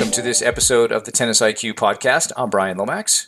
Welcome to this episode of the Tennis IQ podcast. I'm Brian Lomax.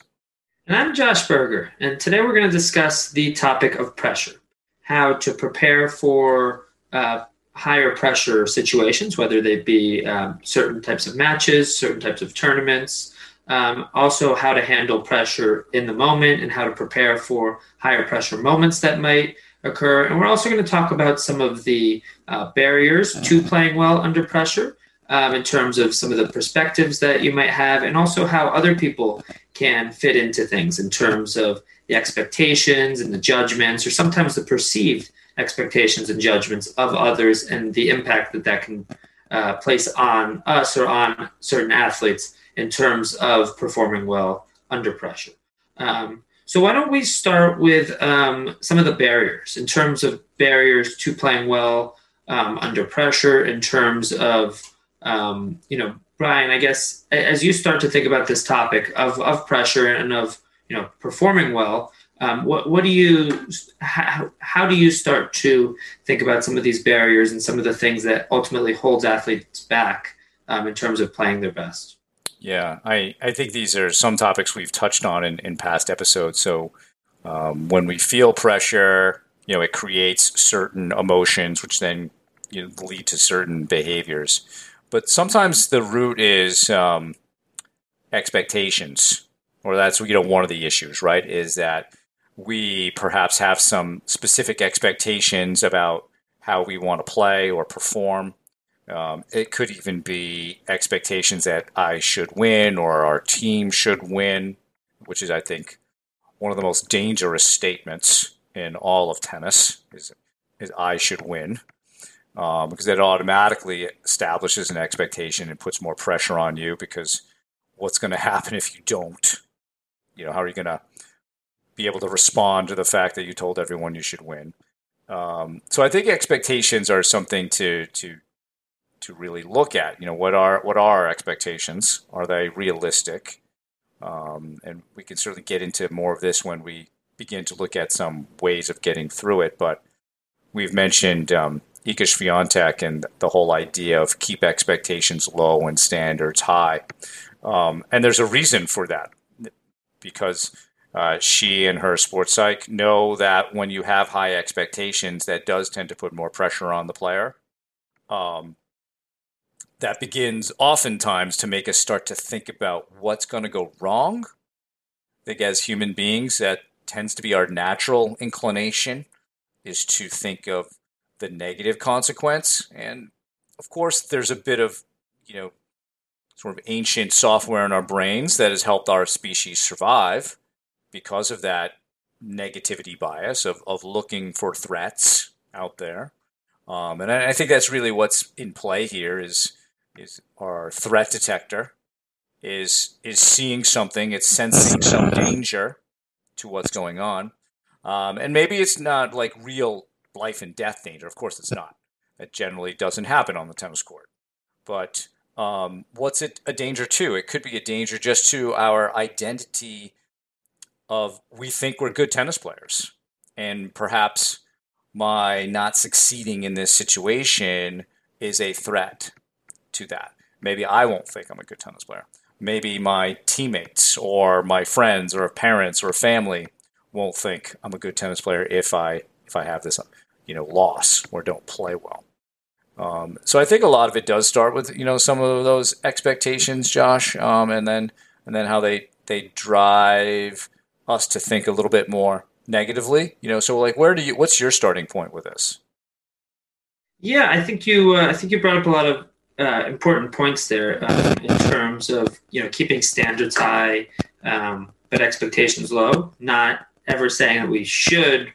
And I'm Josh Berger. And today we're going to discuss the topic of pressure how to prepare for uh, higher pressure situations, whether they be um, certain types of matches, certain types of tournaments, um, also how to handle pressure in the moment and how to prepare for higher pressure moments that might occur. And we're also going to talk about some of the uh, barriers to playing well under pressure um, in terms of some of the perspectives that you might have, and also how other people can fit into things in terms of the expectations and the judgments, or sometimes the perceived expectations and judgments of others, and the impact that that can uh, place on us or on certain athletes in terms of performing well under pressure. Um, so why don't we start with um, some of the barriers in terms of barriers to playing well um, under pressure, in terms of um, you know, Brian, I guess as you start to think about this topic of, of pressure and of you know performing well, um, what what do you how, how do you start to think about some of these barriers and some of the things that ultimately holds athletes back um, in terms of playing their best? Yeah, I, I think these are some topics we've touched on in, in past episodes. So um, when we feel pressure, you know, it creates certain emotions, which then you know, lead to certain behaviors. But sometimes the root is um, expectations, or that's you know one of the issues, right? Is that we perhaps have some specific expectations about how we want to play or perform. Um, it could even be expectations that I should win or our team should win, which is, I think, one of the most dangerous statements in all of tennis is, is I should win um, because that automatically establishes an expectation and puts more pressure on you because what's going to happen if you don't? You know, how are you going to be able to respond to the fact that you told everyone you should win? Um, so I think expectations are something to to to really look at. You know, what are what are our expectations? Are they realistic? Um, and we can certainly get into more of this when we begin to look at some ways of getting through it. But we've mentioned um, Iga Swiatek and the whole idea of keep expectations low and standards high. Um, and there's a reason for that because uh, she and her sports psych know that when you have high expectations, that does tend to put more pressure on the player. Um, that begins oftentimes to make us start to think about what's going to go wrong. I think as human beings, that tends to be our natural inclination is to think of the negative consequence. And of course, there's a bit of, you know, sort of ancient software in our brains that has helped our species survive because of that negativity bias of, of looking for threats out there. Um, and I, I think that's really what's in play here is is our threat detector is is seeing something, it's sensing some danger to what's going on. Um, and maybe it's not like real life and death danger. Of course, it's not. That generally doesn't happen on the tennis court. But um, what's it a danger to? It could be a danger just to our identity of we think we're good tennis players. And perhaps my not succeeding in this situation is a threat to that. Maybe I won't think I'm a good tennis player. Maybe my teammates or my friends or parents or family won't think I'm a good tennis player if I if I have this you know loss or don't play well. Um, so I think a lot of it does start with you know some of those expectations, Josh, um, and then and then how they they drive us to think a little bit more negatively. You know, so like where do you? What's your starting point with this? Yeah, I think you uh, I think you brought up a lot of uh, important points there uh, in terms of you know keeping standards high, um, but expectations low. Not ever saying that we should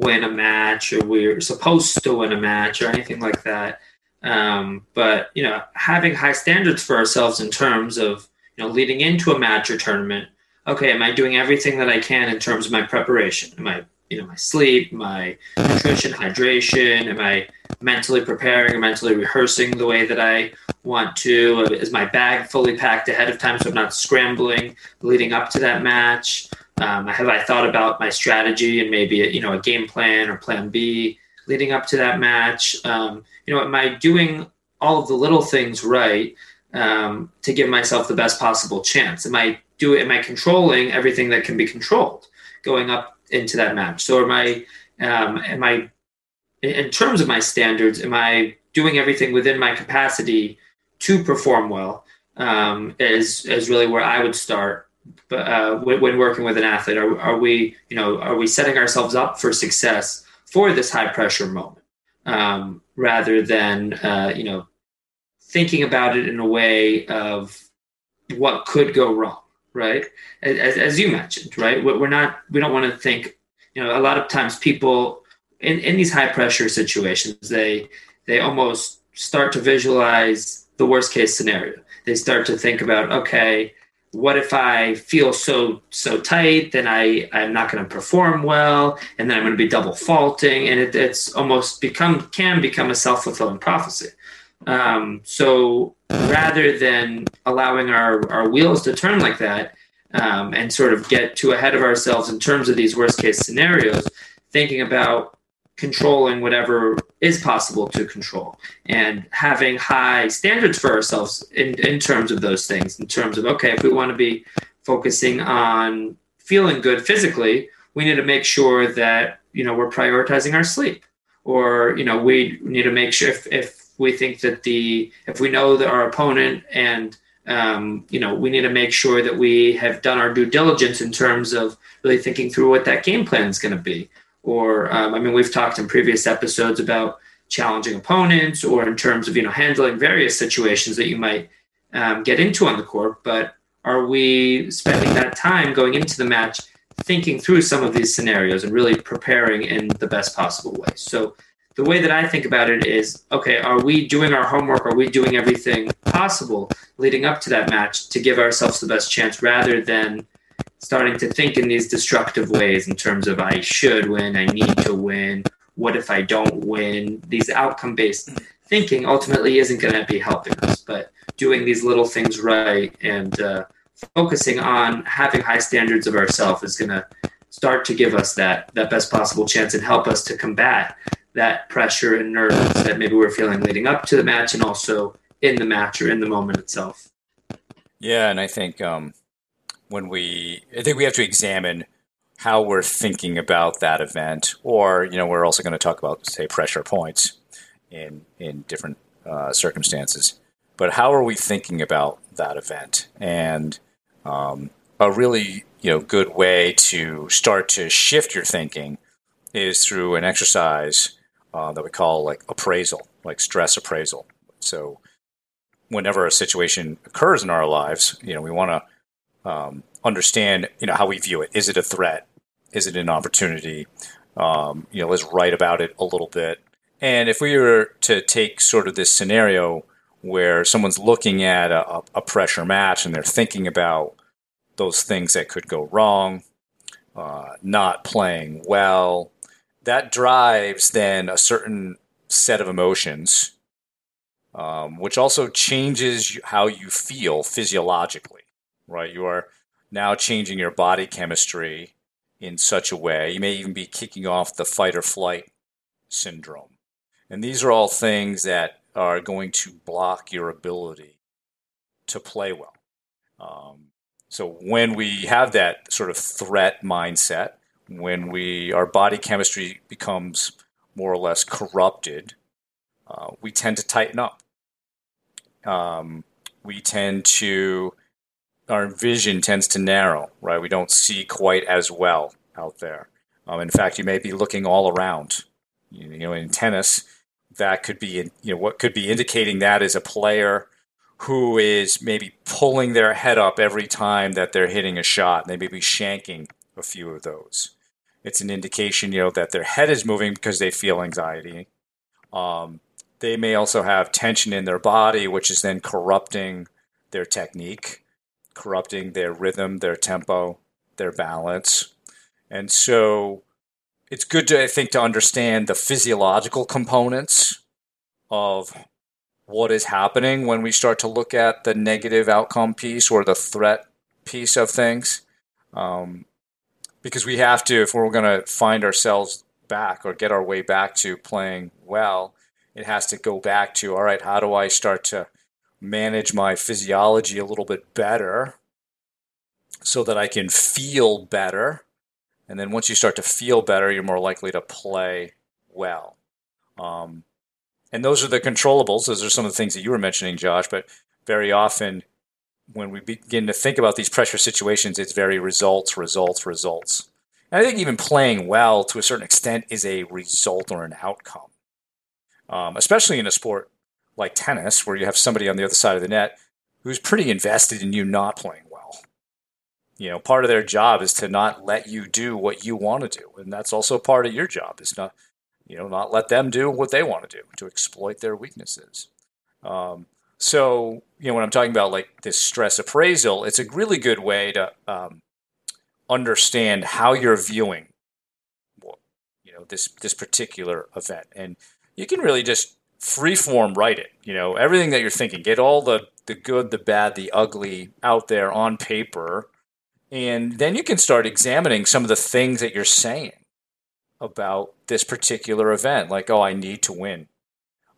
win a match or we're supposed to win a match or anything like that. Um, but you know, having high standards for ourselves in terms of you know leading into a match or tournament. Okay, am I doing everything that I can in terms of my preparation? Am I you know my sleep, my nutrition, hydration? Am I mentally preparing or mentally rehearsing the way that I want to? Is my bag fully packed ahead of time so I'm not scrambling leading up to that match? Um, have I thought about my strategy and maybe a, you know a game plan or plan B leading up to that match? Um, you know, am I doing all of the little things right um, to give myself the best possible chance? Am I do am I controlling everything that can be controlled going up into that match? So am I um, am I in terms of my standards? Am I doing everything within my capacity to perform well? Um, is is really where I would start. But uh, when, working with an athlete, are, are we you know are we setting ourselves up for success for this high pressure moment um, rather than uh, you know thinking about it in a way of what could go wrong, right? As, as you mentioned, right? We're not, we don't want to think, you know, a lot of times people in, in these high pressure situations, they, they almost start to visualize the worst case scenario. They start to think about, okay, what if I feel so so tight? Then I I'm not going to perform well, and then I'm going to be double faulting, and it, it's almost become can become a self fulfilling prophecy. Um, so rather than allowing our, our wheels to turn like that um, and sort of get too ahead of ourselves in terms of these worst case scenarios, thinking about controlling whatever is possible to control. And having high standards for ourselves in, in terms of those things, in terms of, okay, if we want to be focusing on feeling good physically, we need to make sure that, you know, we're prioritizing our sleep. Or, you know, we need to make sure if, if we think that the if we know that our opponent and um, you know we need to make sure that we have done our due diligence in terms of really thinking through what that game plan is going to be or um, i mean we've talked in previous episodes about challenging opponents or in terms of you know handling various situations that you might um, get into on the court but are we spending that time going into the match thinking through some of these scenarios and really preparing in the best possible way so the way that I think about it is okay, are we doing our homework? Are we doing everything possible leading up to that match to give ourselves the best chance rather than starting to think in these destructive ways in terms of I should win, I need to win, what if I don't win? These outcome based thinking ultimately isn't going to be helping us, but doing these little things right and uh, focusing on having high standards of ourselves is going to start to give us that that best possible chance and help us to combat that pressure and nerves that maybe we're feeling leading up to the match and also in the match or in the moment itself. Yeah, and I think um, when we, I think we have to examine how we're thinking about that event, or you know, we're also going to talk about say pressure points in in different uh, circumstances. But how are we thinking about that event? And um, a really you know good way to start to shift your thinking is through an exercise uh, that we call like appraisal, like stress appraisal. So whenever a situation occurs in our lives, you know, we want to um, understand, you know, how we view it. Is it a threat? Is it an opportunity? Um, you know, let's write about it a little bit. And if we were to take sort of this scenario where someone's looking at a, a pressure match and they're thinking about those things that could go wrong, uh, not playing well, that drives then a certain set of emotions, um, which also changes how you feel physiologically, right? You are now changing your body chemistry in such a way. You may even be kicking off the fight or flight syndrome. And these are all things that are going to block your ability to play well. Um, so when we have that sort of threat mindset, when we our body chemistry becomes more or less corrupted, uh, we tend to tighten up. Um, we tend to our vision tends to narrow, right? We don't see quite as well out there. Um, in fact, you may be looking all around. You, know, in tennis, that could be in, you know what could be indicating that is a player who is maybe pulling their head up every time that they're hitting a shot. They may be shanking a few of those it's an indication, you know, that their head is moving because they feel anxiety. Um, they may also have tension in their body, which is then corrupting their technique, corrupting their rhythm, their tempo, their balance. And so it's good to, I think, to understand the physiological components of what is happening when we start to look at the negative outcome piece or the threat piece of things. Um, because we have to if we're going to find ourselves back or get our way back to playing well it has to go back to all right how do i start to manage my physiology a little bit better so that I can feel better. And then once you start to feel better, you're more likely to play well. Um, and those are the controllables. Those are some of the things that you were mentioning, Josh. But very often, when we begin to think about these pressure situations, it's very results, results, results. And I think even playing well to a certain extent is a result or an outcome, um, especially in a sport like tennis, where you have somebody on the other side of the net who's pretty invested in you not playing well. You know, part of their job is to not let you do what you want to do, and that's also part of your job. Is not, you know, not let them do what they want to do to exploit their weaknesses. Um, so, you know, when I'm talking about like this stress appraisal, it's a really good way to um, understand how you're viewing, you know, this this particular event, and you can really just freeform write it. You know, everything that you're thinking, get all the the good, the bad, the ugly out there on paper, and then you can start examining some of the things that you're saying about this particular event. Like, oh, I need to win.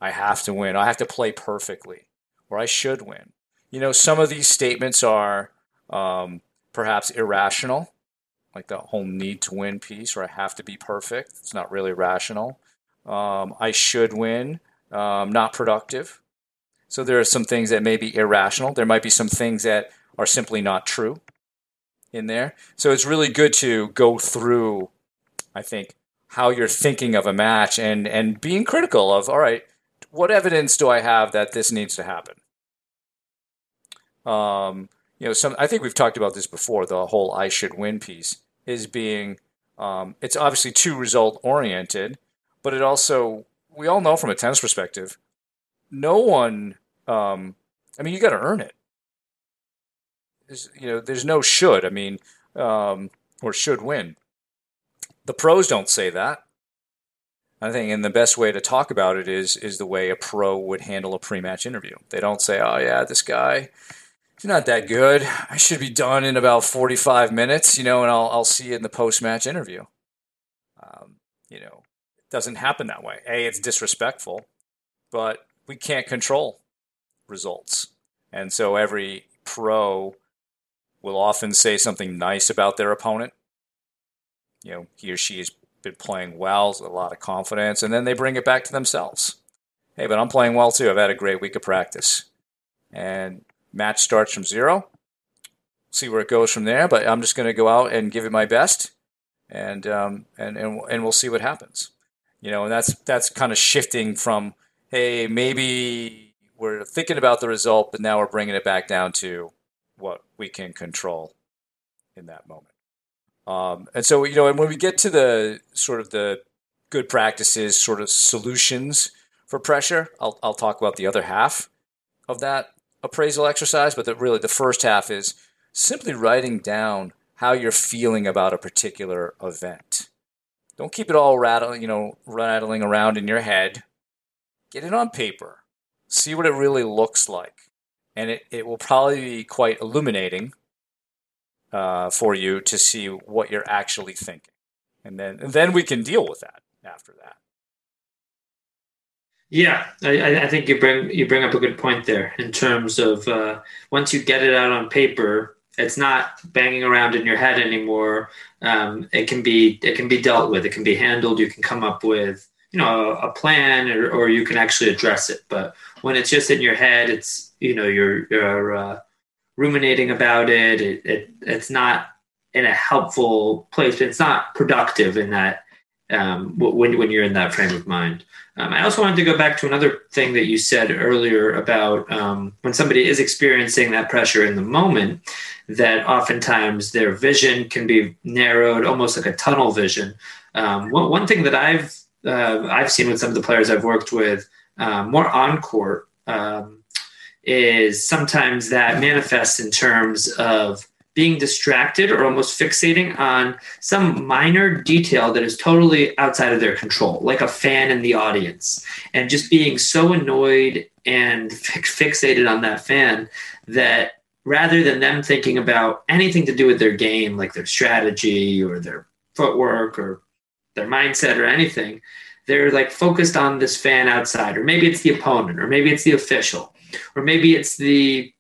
I have to win. I have to play perfectly, or I should win. You know, some of these statements are um, perhaps irrational, like the whole need to win piece, or I have to be perfect. It's not really rational. Um, I should win um, not productive. So there are some things that may be irrational. There might be some things that are simply not true in there. So it's really good to go through, I think, how you're thinking of a match and and being critical of all right, what evidence do I have that this needs to happen? Um, you know, some I think we've talked about this before. The whole "I should win" piece is being um, it's obviously too result oriented, but it also we all know from a tennis perspective, no one. Um, I mean, you got to earn it. There's, you know, there's no should. I mean, um, or should win. The pros don't say that. I think, and the best way to talk about it is is the way a pro would handle a pre-match interview. They don't say, "Oh yeah, this guy, he's not that good. I should be done in about 45 minutes," you know, and I'll I'll see you in the post-match interview. Um, you know, doesn't happen that way. A, it's disrespectful, but we can't control results. And so every pro will often say something nice about their opponent. You know, he or she has been playing well, a lot of confidence, and then they bring it back to themselves. Hey, but I'm playing well too. I've had a great week of practice. And match starts from zero. See where it goes from there, but I'm just going to go out and give it my best, and um, and and and we'll see what happens. You know, and that's that's kind of shifting from hey, maybe we're thinking about the result, but now we're bringing it back down to what we can control in that moment. Um, and so, you know, and when we get to the sort of the good practices, sort of solutions for pressure, I'll, I'll talk about the other half of that appraisal exercise. But the, really, the first half is simply writing down how you're feeling about a particular event. Don't keep it all rattling, you know, rattling around in your head. Get it on paper. See what it really looks like. And it, it will probably be quite illuminating uh, for you to see what you're actually thinking. And then, and then we can deal with that after that. Yeah, I, I, think you bring you bring up a good point there in terms of uh, once you get it out on paper, it's not banging around in your head anymore. Um, it can be it can be dealt with. It can be handled. You can come up with you know a, a plan, or, or, you can actually address it. But when it's just in your head, it's you know you're you're uh, ruminating about it. It, it. It's not in a helpful place. It's not productive in that um, when when you're in that frame of mind. Um, I also wanted to go back to another thing that you said earlier about um, when somebody is experiencing that pressure in the moment, that oftentimes their vision can be narrowed, almost like a tunnel vision. Um, one, one, thing that I've uh, I've seen with some of the players I've worked with, uh, more on court, um, is sometimes that manifests in terms of being distracted or almost fixating on some minor detail that is totally outside of their control, like a fan in the audience, and just being so annoyed and fixated on that fan that rather than them thinking about anything to do with their game, like their strategy or their footwork or their mindset or anything, they're like focused on this fan outside, or maybe it's the opponent, or maybe it's the official or maybe it's the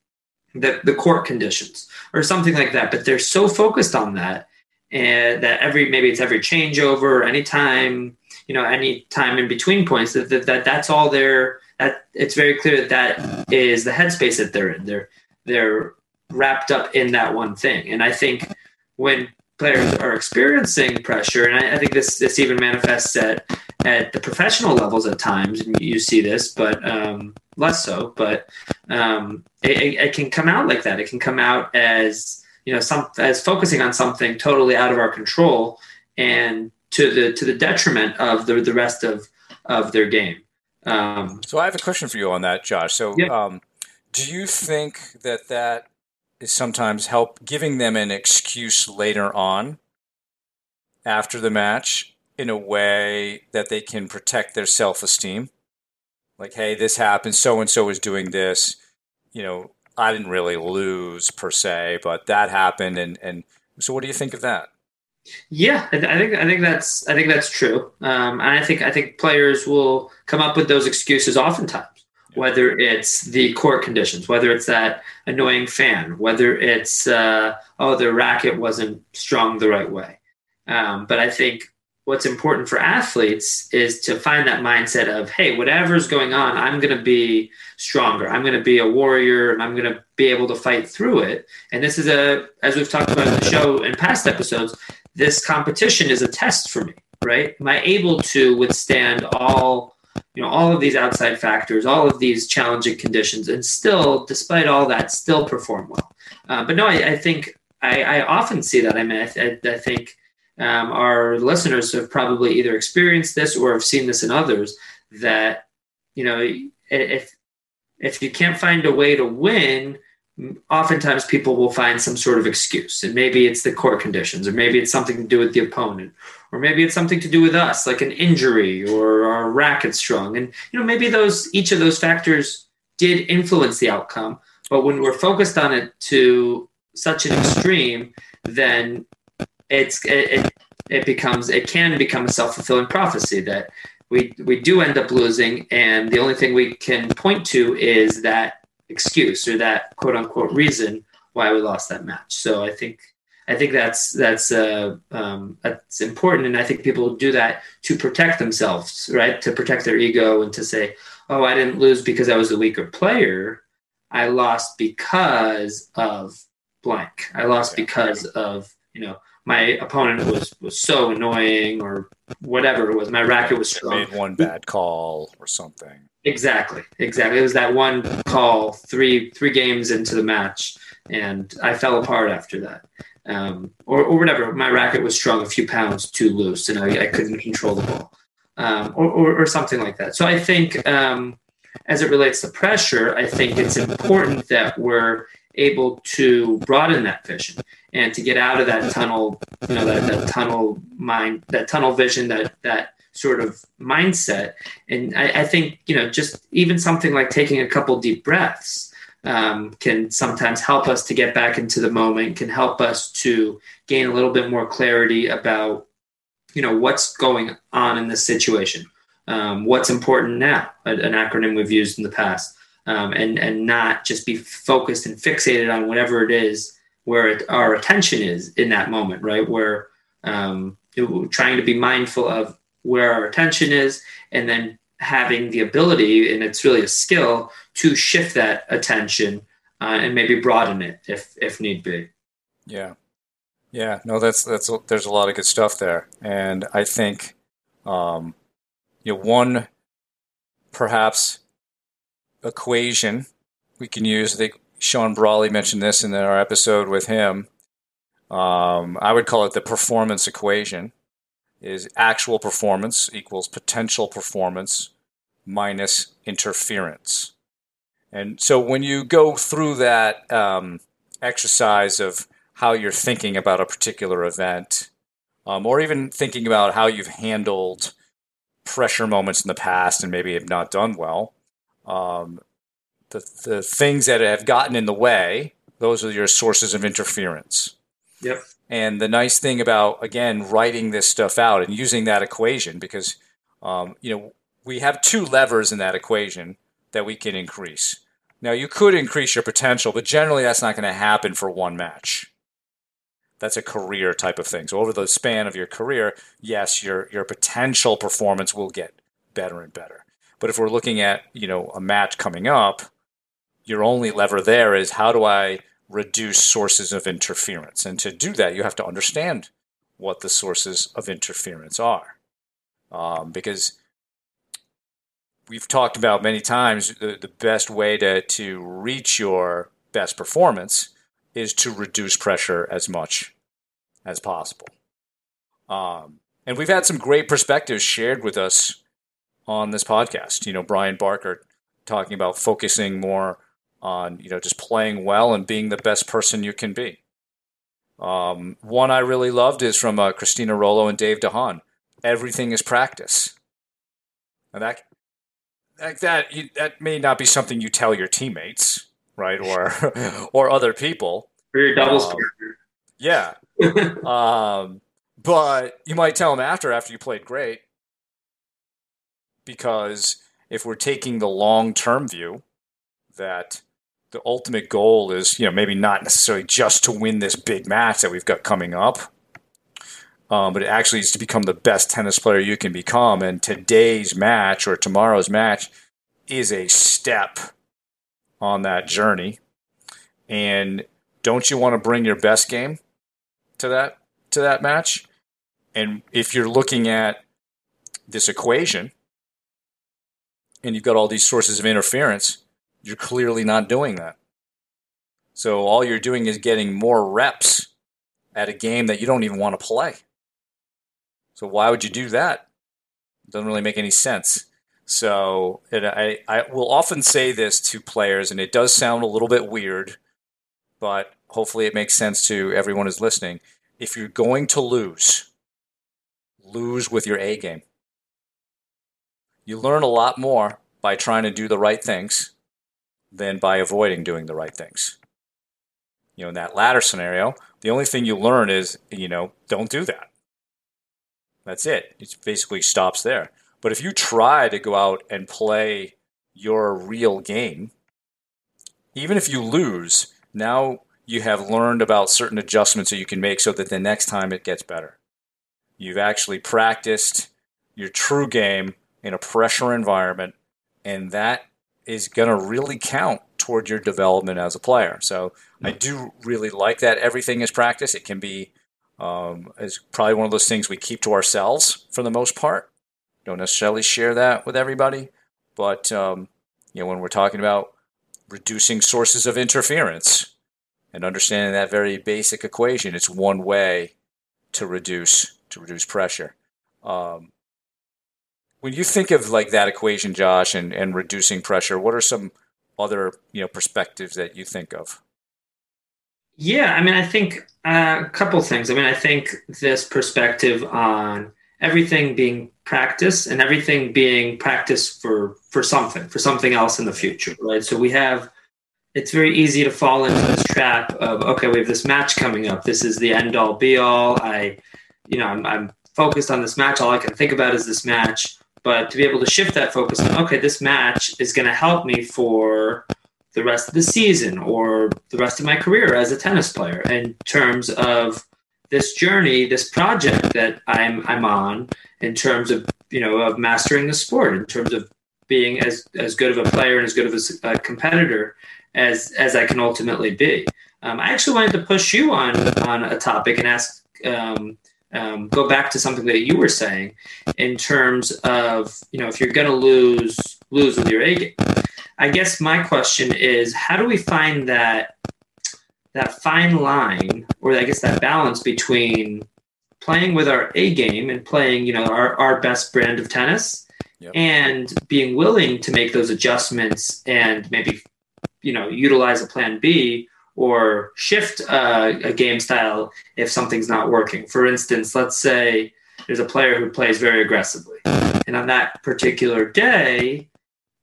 the, the court conditions or something like that. But they're so focused on that and that every maybe it's every changeover or any time you know any time in between points that, that, that that's all they're that it's very clear that that is the headspace that they're in they're they're wrapped up in that one thing and i think when players are experiencing pressure and i, I think this this even manifests at at the professional levels at times and you see this but um, less so but um, it, it can come out like that it can come out as you know some as focusing on something totally out of our control and to the to the detriment of the the rest of of their game. Um, so I have a question for you on that, Josh. So yeah. um, do you think that that sometimes help giving them an excuse later on after the match in a way that they can protect their self esteem? Like, hey, this happened. So and so is doing this. You know, I didn't really lose per se, but that happened. And, and so, what do you think of that? Yeah, I think I think that's I think that's true, um, and I think I think players will come up with those excuses oftentimes. Whether it's the court conditions, whether it's that annoying fan, whether it's uh, oh the racket wasn't strung the right way, um, but I think what's important for athletes is to find that mindset of hey whatever's going on i'm going to be stronger. I'm going to be a warrior and i'm going to be able to fight through it. And this is a as we've talked about in the show in past episodes this competition is a test for me right? Am i able to withstand all you know all of these outside factors all of these challenging conditions and still despite all that still perform well. Uh, but no I, I think I, I, often see that. I mean I, I think um, our listeners have probably either experienced this or have seen this in others that you know if if you can't find a way to win oftentimes people will find some sort of excuse and maybe it's the court conditions or maybe it's something to do with the opponent or maybe it's something to do with us like an injury or our racket strong. And you know maybe those each of those factors did influence the outcome but when we're focused on it to such an extreme then it's it, it becomes it can become a self-fulfilling prophecy that we we do end up losing and the only thing we can point to is that excuse or that quote unquote reason why we lost that match. So i think i think that's that's uh, um, that's important. And i think people do that to protect themselves right? To protect their ego and to say oh i didn't lose because i was a weaker player. I lost because of blank. I lost because of you know my opponent was was so annoying or whatever it was. My racket was strong. Made one bad call or something. Exactly, exactly. It was that one call three three games into the match, and I fell apart after that. Um, or, or whatever. My racket was strung a few pounds too loose, and I, I couldn't control the ball, um, or, or, or, something like that. So I think, um, as it relates to pressure, I think it's important that we're able to broaden that vision and to get out of that tunnel, you know, that, that tunnel mind, that tunnel vision, that that sort of mindset. And I, I think, you know, just even something like taking a couple deep breaths um, can sometimes help us to get back into the moment, can help us to gain a little bit more clarity about, you know, what's going on in this situation. Um, what's important now, an acronym we've used in the past, um, and and not just be focused and fixated on whatever it is where it, our attention is in that moment, right? Where um, trying to be mindful of where our attention is and then having the ability, and it's really a skill, to shift that attention uh, and maybe broaden it if, if need be. Yeah. Yeah, no, that's that's there's a lot of good stuff there, and I think, um, you know, one perhaps equation we can use. I think Sean Brawley mentioned this in our episode with him. Um, I would call it the performance equation. Is actual performance equals potential performance minus interference. And so when you go through that um, exercise of how you're thinking about a particular event, um, or even thinking about how you've handled pressure moments in the past and maybe have not done well, um, the, the things that have gotten in the way, those are your sources of interference. Yep. And the nice thing about again writing this stuff out and using that equation because um, you know we have two levers in that equation that we can increase. Now, you could increase your potential, but generally that's not going to happen for one match. That's a career type of thing. So, over the span of your career, yes, your, your potential performance will get better and better. But if we're looking at, you know, a match coming up, your only lever there is how do I reduce sources of interference? And to do that, you have to understand what the sources of interference are. Um, because we've talked about many times the, the best way to, to reach your best performance is to reduce pressure as much as possible. Um, and we've had some great perspectives shared with us on this podcast. You know, Brian Barker talking about focusing more on, you know, just playing well and being the best person you can be. Um, one I really loved is from uh, Christina Rollo and Dave DeHaan. Everything is practice. And that like that you, that may not be something you tell your teammates, right, or or other people. For your doubles um, Yeah. um, but you might tell them after after you played great, because if we're taking the long term view, that the ultimate goal is you know maybe not necessarily just to win this big match that we've got coming up. Um, but it actually is to become the best tennis player you can become. And today's match or tomorrow's match is a step on that journey. And don't you want to bring your best game to that to that match? And if you're looking at this equation and you've got all these sources of interference, you're clearly not doing that. So all you're doing is getting more reps at a game that you don't even want to play. So why would you do that? It doesn't really make any sense. So I, I will often say this to players, and it does sound a little bit weird, but hopefully it makes sense to everyone who's listening. If you're going to lose, lose with your A game. You learn a lot more by trying to do the right things than by avoiding doing the right things. You know, in that latter scenario, the only thing you learn is, you know, don't do that. That's it. It basically stops there. But if you try to go out and play your real game, even if you lose, now you have learned about certain adjustments that you can make so that the next time it gets better. You've actually practiced your true game in a pressure environment, and that is going to really count toward your development as a player. So I do really like that everything is practice. It can be um, is probably one of those things we keep to ourselves for the most part. Don't necessarily share that with everybody, but um, you know when we're talking about reducing sources of interference and understanding that very basic equation, it's one way to reduce to reduce pressure. Um, when you think of like that equation, Josh, and, and reducing pressure, what are some other you know perspectives that you think of? Yeah, I mean, I think uh, a couple things. I mean, I think this perspective on everything being practice and everything being practice for for something, for something else in the future, right? So we have. It's very easy to fall into this trap of okay, we have this match coming up. This is the end all be all. I, you know, I'm, I'm focused on this match. All I can think about is this match. But to be able to shift that focus on okay, this match is going to help me for the rest of the season or the rest of my career as a tennis player in terms of this journey, this project that I'm I'm on in terms of you know of mastering the sport, in terms of being as as good of a player and as good of a, a competitor as as I can ultimately be. Um, I actually wanted to push you on on a topic and ask. Um, um, go back to something that you were saying in terms of you know if you're going to lose lose with your A game I guess my question is how do we find that that fine line or I guess that balance between playing with our A game and playing, you know, our, our best brand of tennis yep. and being willing to make those adjustments and maybe, you know, utilize a plan B or shift a, a game style if something's not working. For instance, let's say there's a player who plays very aggressively. And on that particular day,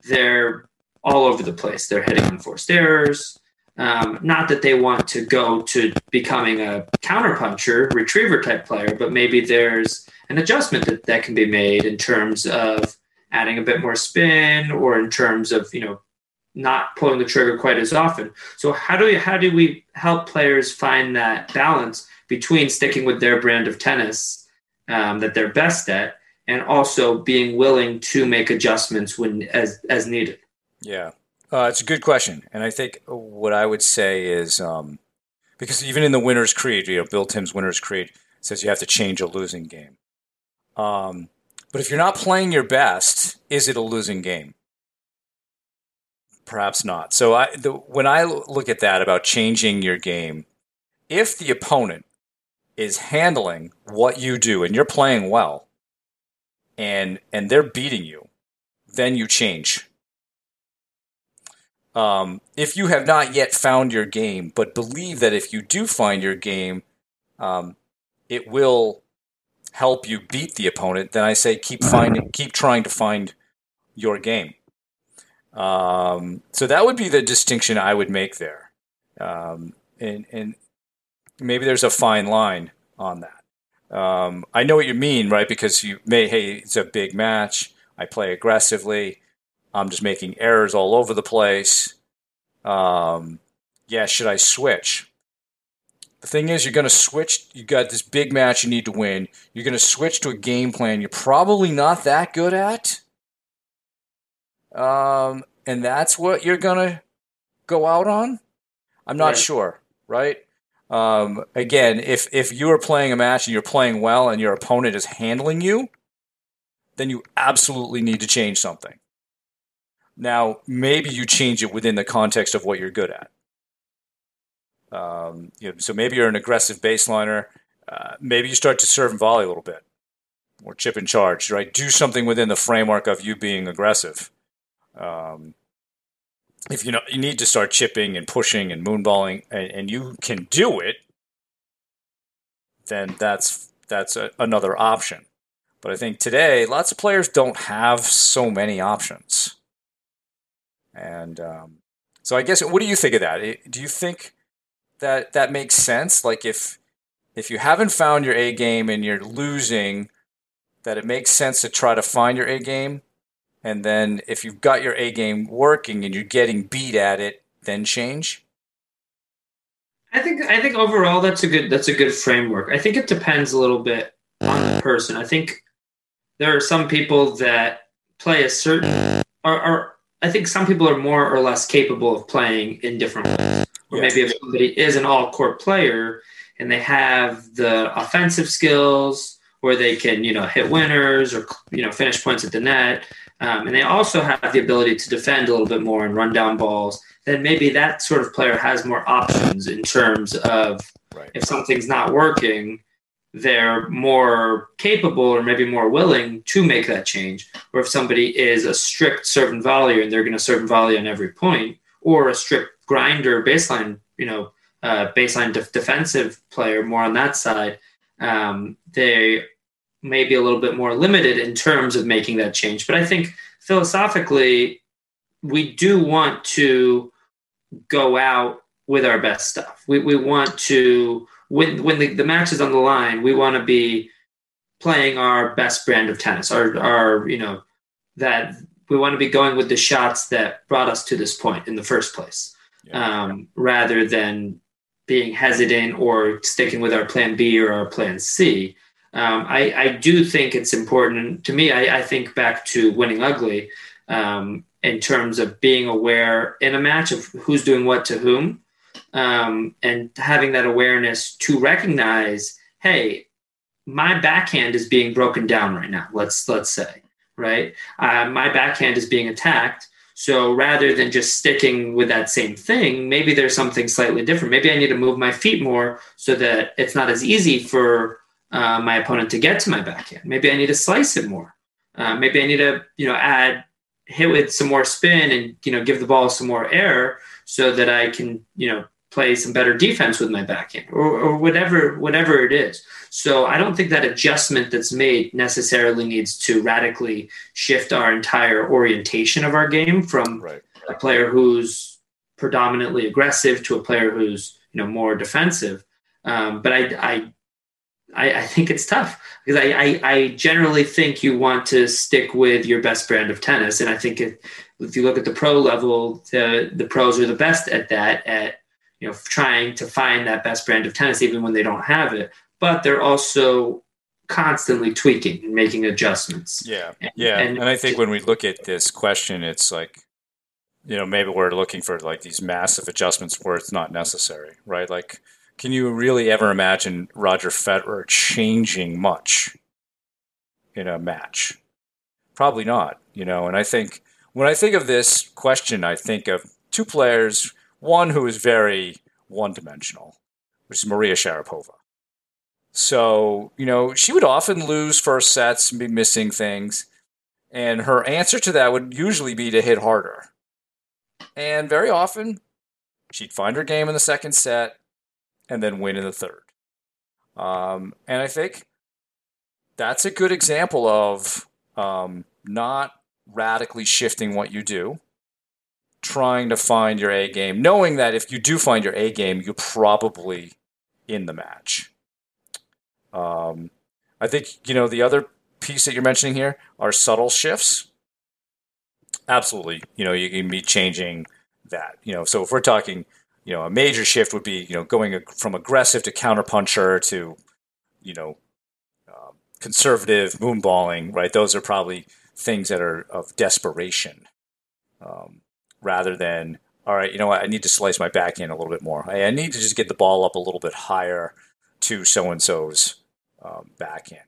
they're all over the place. They're hitting unforced errors. Um, not that they want to go to becoming a counterpuncher, retriever type player, but maybe there's an adjustment that, that can be made in terms of adding a bit more spin or in terms of, you know, not pulling the trigger quite as often. So how do we how do we help players find that balance between sticking with their brand of tennis um, that they're best at and also being willing to make adjustments when as as needed? Yeah, uh, it's a good question, and I think what I would say is um, because even in the winner's creed, you know, Bill Tym's winner's creed says you have to change a losing game. Um, but if you're not playing your best, is it a losing game? Perhaps not. So I, the, when I look at that about changing your game, if the opponent is handling what you do and you're playing well, and and they're beating you, then you change. Um, if you have not yet found your game, but believe that if you do find your game, um, it will help you beat the opponent, then I say keep finding, keep trying to find your game. Um, so that would be the distinction I would make there, um, and and maybe there's a fine line on that. Um, I know what you mean, right? Because you may, hey, it's a big match. I play aggressively. I'm just making errors all over the place. Um, yeah, should I switch? The thing is, you're going to switch. You got this big match you need to win. You're going to switch to a game plan you're probably not that good at. Um, and that's what you're to go out on. I'm not right. sure, right? Um, again, if if you are playing a match and you're playing well and your opponent is handling you, then you absolutely need to change something. Now, maybe you change it within the context of what you're good at. Um, you know, so maybe you're an aggressive baseliner. Uh, maybe you start to serve and volley a little bit, or chip and charge. Right, do something within the framework of you being aggressive. Um, if you know you need to start chipping and pushing and moonballing, and, and you can do it, then that's that's a, another option. But I think today, lots of players don't have so many options. And um, so I guess, what do you think of that? Do you think that that makes sense? Like if if you haven't found your A game and you're losing, that it makes sense to try to find your A game, and then if you've got your A game working and you're getting beat at it, then change. I think I think overall that's a good that's a good framework. I think it depends a little bit on the person. I think there are some people that play a certain are, are I think some people are more or less capable of playing in different ways. Or yes. maybe if somebody is an all court player and they have the offensive skills where they can, you know, hit winners or, you know, finish points at the net. Um, and they also have the ability to defend a little bit more and run down balls. Then maybe that sort of player has more options in terms of right. if something's not working, they're more capable or maybe more willing to make that change. Or if somebody is a strict serve and volleyer and they're going to serve and volley on every point, or a strict grinder baseline, you know, uh, baseline de- defensive player, more on that side, um, they may be a little bit more limited in terms of making that change. But I think philosophically, we do want to go out with our best stuff. We, we want to when when the, the match is on the line, we want to be playing our best brand of tennis, our our you know that we want to be going with the shots that brought us to this point in the first place, yeah. um, rather than being hesitant or sticking with our plan B or our plan C. Um, I, I do think it's important to me. I, I think back to winning ugly um, in terms of being aware in a match of who's doing what to whom um, and having that awareness to recognize, hey, my backhand is being broken down right now. Let's let's say, right? Uh, my backhand is being attacked. So rather than just sticking with that same thing, maybe there's something slightly different. Maybe I need to move my feet more so that it's not as easy for uh, my opponent to get to my backhand. Maybe I need to slice it more. Uh, maybe I need to, you know, add hit with some more spin and you know give the ball some more air so that I can, you know, play some better defense with my backhand or, or whatever whatever it is so i don't think that adjustment that's made necessarily needs to radically shift our entire orientation of our game from right. a player who's predominantly aggressive to a player who's you know more defensive um, but I, I I, I think it's tough because I, I, I, generally think you want to stick with your best brand of tennis. And I think if, if you look at the pro level, the, the pros are the best at that, at you know trying to find that best brand of tennis even when they don't have it. But they're also constantly tweaking and making adjustments. Yeah, yeah. And, and I think when we look at this question, it's like you know maybe we're looking for like these massive adjustments where it's not necessary, right? Like can you really ever imagine Roger Federer changing much in a match? Probably not, you know. And I think when I think of this question, I think of two players, one who is very one dimensional, which is Maria Sharapova. So, you know, she would often lose first sets and be missing things. And her answer to that would usually be to hit harder. And very often, she'd find her game in the second set and then win in the third. Um, and I think that's a good example of um, not radically shifting what you do, trying to find your A game, knowing that if you do find your A game, you're probably in the match. Um, I think, you know, the other piece that you're mentioning here are subtle shifts. Absolutely. You know, you can be changing that. You know, so if we're talking you know, a major shift would be, you know, going from aggressive to counterpuncher to, you know, uh, conservative moonballing, right? Those are probably things that are of desperation um, rather than, all right, you know what, I need to slice my backhand a little bit more. I, I need to just get the ball up a little bit higher to so and so's um, backhand.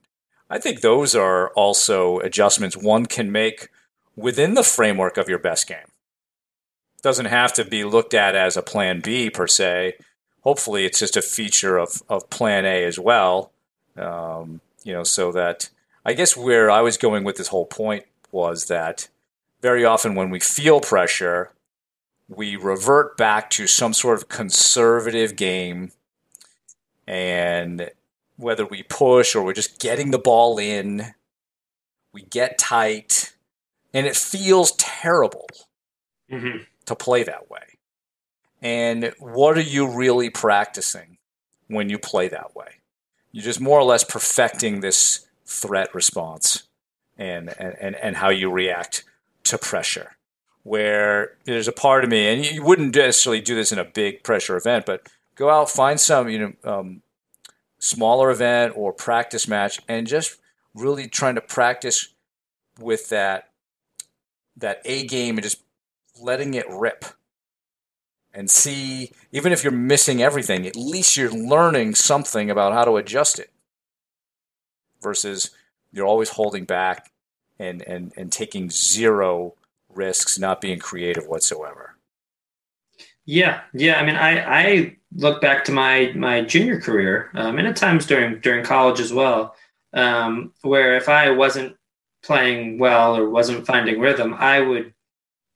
I think those are also adjustments one can make within the framework of your best game doesn't have to be looked at as a plan B per se. Hopefully, it's just a feature of, of plan A as well. Um, you know, so that I guess where I was going with this whole point was that very often when we feel pressure, we revert back to some sort of conservative game. And whether we push or we're just getting the ball in, we get tight, and it feels terrible. Mm-hmm to play that way. And what are you really practicing when you play that way? You're just more or less perfecting this threat response and, and, and how you react to pressure. Where there's a part of me, and you wouldn't necessarily do this in a big pressure event, but go out, find some, you know, um, smaller event or practice match, and just really trying to practice with that that A game and just letting it rip and see, even if you're missing everything, at least you're learning something about how to adjust it versus you're always holding back and, and, and taking zero risks, not being creative whatsoever. Yeah, yeah. I mean, I, I look back to my my junior career, um, and at times during during college as well, um, where if I wasn't playing well or wasn't finding rhythm, I would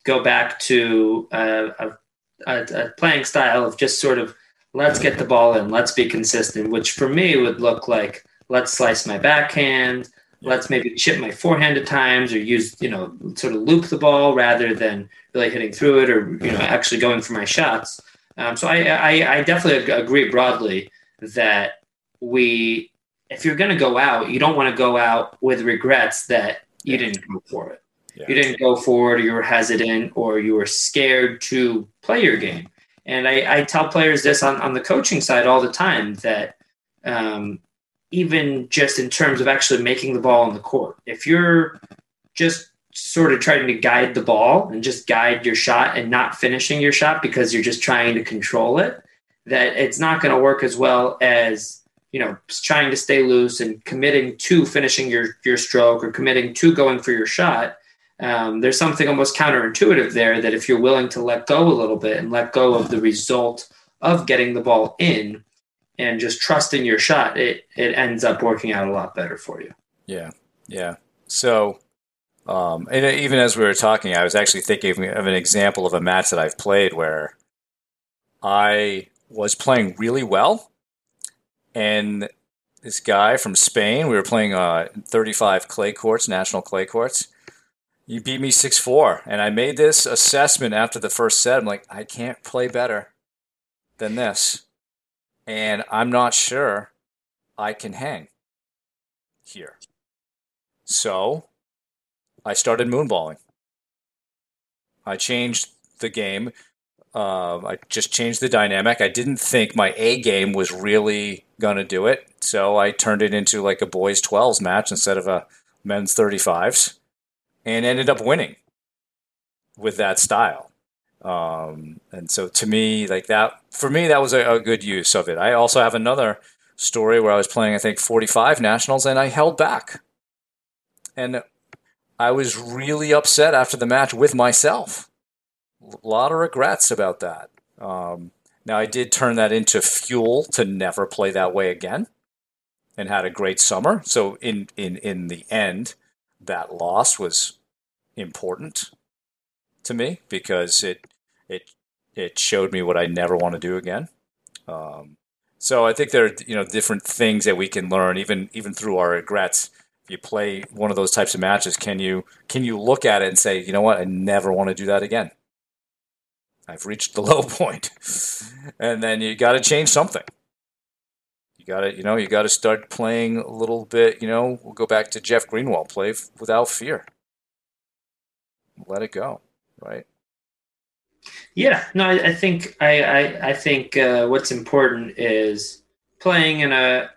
go back to a, a, a, playing style of just sort of let's get the ball in, let's be consistent, which for me would look like let's slice my backhand, let's maybe chip my forehand at times or use, you know, sort of loop the ball rather than really hitting through it or, you know, actually going for my shots. Um, so I, I, I definitely agree broadly that we, if you're going to go out, you don't want to go out with regrets that you didn't go for it. Yeah. You didn't go forward, or you were hesitant, or you were scared to play your game. And I, I tell players this on, on the coaching side all the time that um, even just in terms of actually making the ball on the court, if you're just sort of trying to guide the ball and just guide your shot and not finishing your shot because you're just trying to control it, that it's not going to work as well as you know trying to stay loose and committing to finishing your your stroke or committing to going for your shot um, there's something almost counterintuitive there that if you're willing to let go a little bit and let go of the result of getting the ball in and just trusting your shot, it it ends up working out a lot better for you. Yeah, yeah. So, um, and even as we were talking, I was actually thinking of an example of a match that I've played where I was playing really well, and this guy from Spain, we were playing uh, 35 clay courts, national clay courts you beat me 6 4. And I made this assessment after the first set. I'm like, I can't play better than this. And I'm not sure I can hang here. So I started moonballing. I changed the game. Uh, I just changed the dynamic. I didn't think my A game was really going to do it. So I turned it into like a boys 12s match instead of a men's 35s and ended up winning with that style. Um, and so to me, like that, for me, that was a, a, good use of it. I also have another story where I was playing, I think, 45 nationals and I held back. And I was really upset after the match with myself. A lot of regrets about that. Um, now, I did turn that into fuel to never play that way again and had a great summer. So, in, in, in the end, that loss was important to me because it it it showed me what I never want to do again. Um, so I think there are you know different things that we can learn even even through our regrets. If you play one of those types of matches, can you can you look at it and say, you know what, I never want to do that again. I've reached the low point, and then you got to change something. You got to you know you got to start playing a little bit. You know, we'll go back to Jeff Greenwald, play without fear. Let it go, right? Yeah, no, I, I think I I, I think uh, what's important is playing in a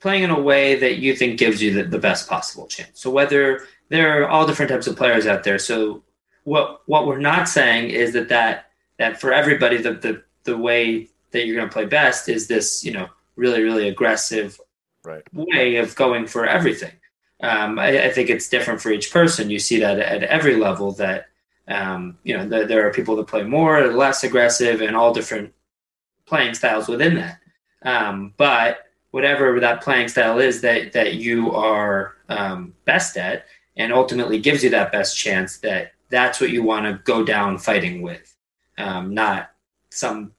playing in a way that you think gives you the, the best possible chance. So whether there are all different types of players out there. So what what we're not saying is that that that for everybody the the, the way that you're going to play best is this you know really really aggressive right. way of going for everything. Um, I, I, think it's different for each person. You see that at every level that um, you know, the, there are people that play more, or less aggressive, and all different playing styles within that. Um, but whatever that playing style is that that you are um, best at, and ultimately gives you that best chance, that that's what you want to go down fighting with, um, not some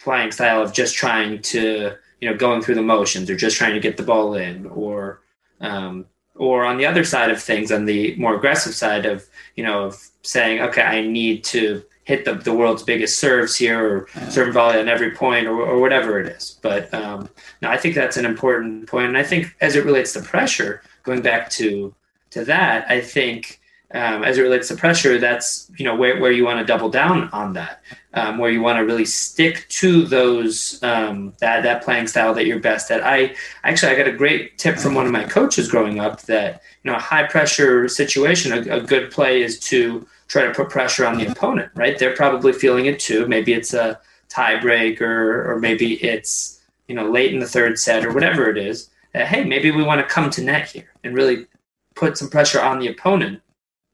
playing style of just trying to you know going through the motions or just trying to get the ball in or um, or on the other side of things on the more aggressive side of you know of saying, okay, I need to hit the, the world's biggest serves here or serve volley on every point or, or whatever it is. But um, no, I think that's an important. And I think as it relates to pressure, going back to to that, I think um, as it relates to pressure, that's you know where, where you want to double down on that, um, where you want to really stick to those um, that that playing style that you're best at. I actually I got a great tip from one of my coaches growing up that you know a high pressure situation, a, a good play is to try to put pressure on the opponent. Right, they're probably feeling it too. Maybe it's a tie break or or maybe it's you know late in the third set or whatever it is. hey, maybe we want to come to net here and really put some pressure on the opponent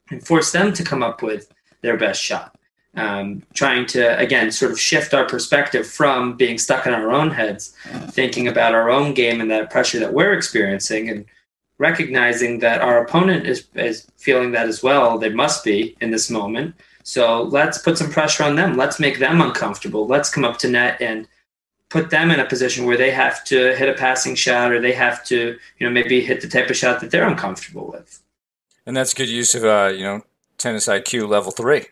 and force them to come up with their best shot. Um, trying to again sort of shift our perspective from being stuck in our own heads, thinking about our own game and that pressure that we're experiencing, and recognizing that our opponent is is feeling that as well. They must be in this moment. So let's put some pressure on them. Let's make them uncomfortable. Let's come up to net and put them in a position where they have to hit a passing shot or they have to, you know, maybe hit the type of shot that they're uncomfortable with. And that's good use of, uh, you know, tennis IQ level three.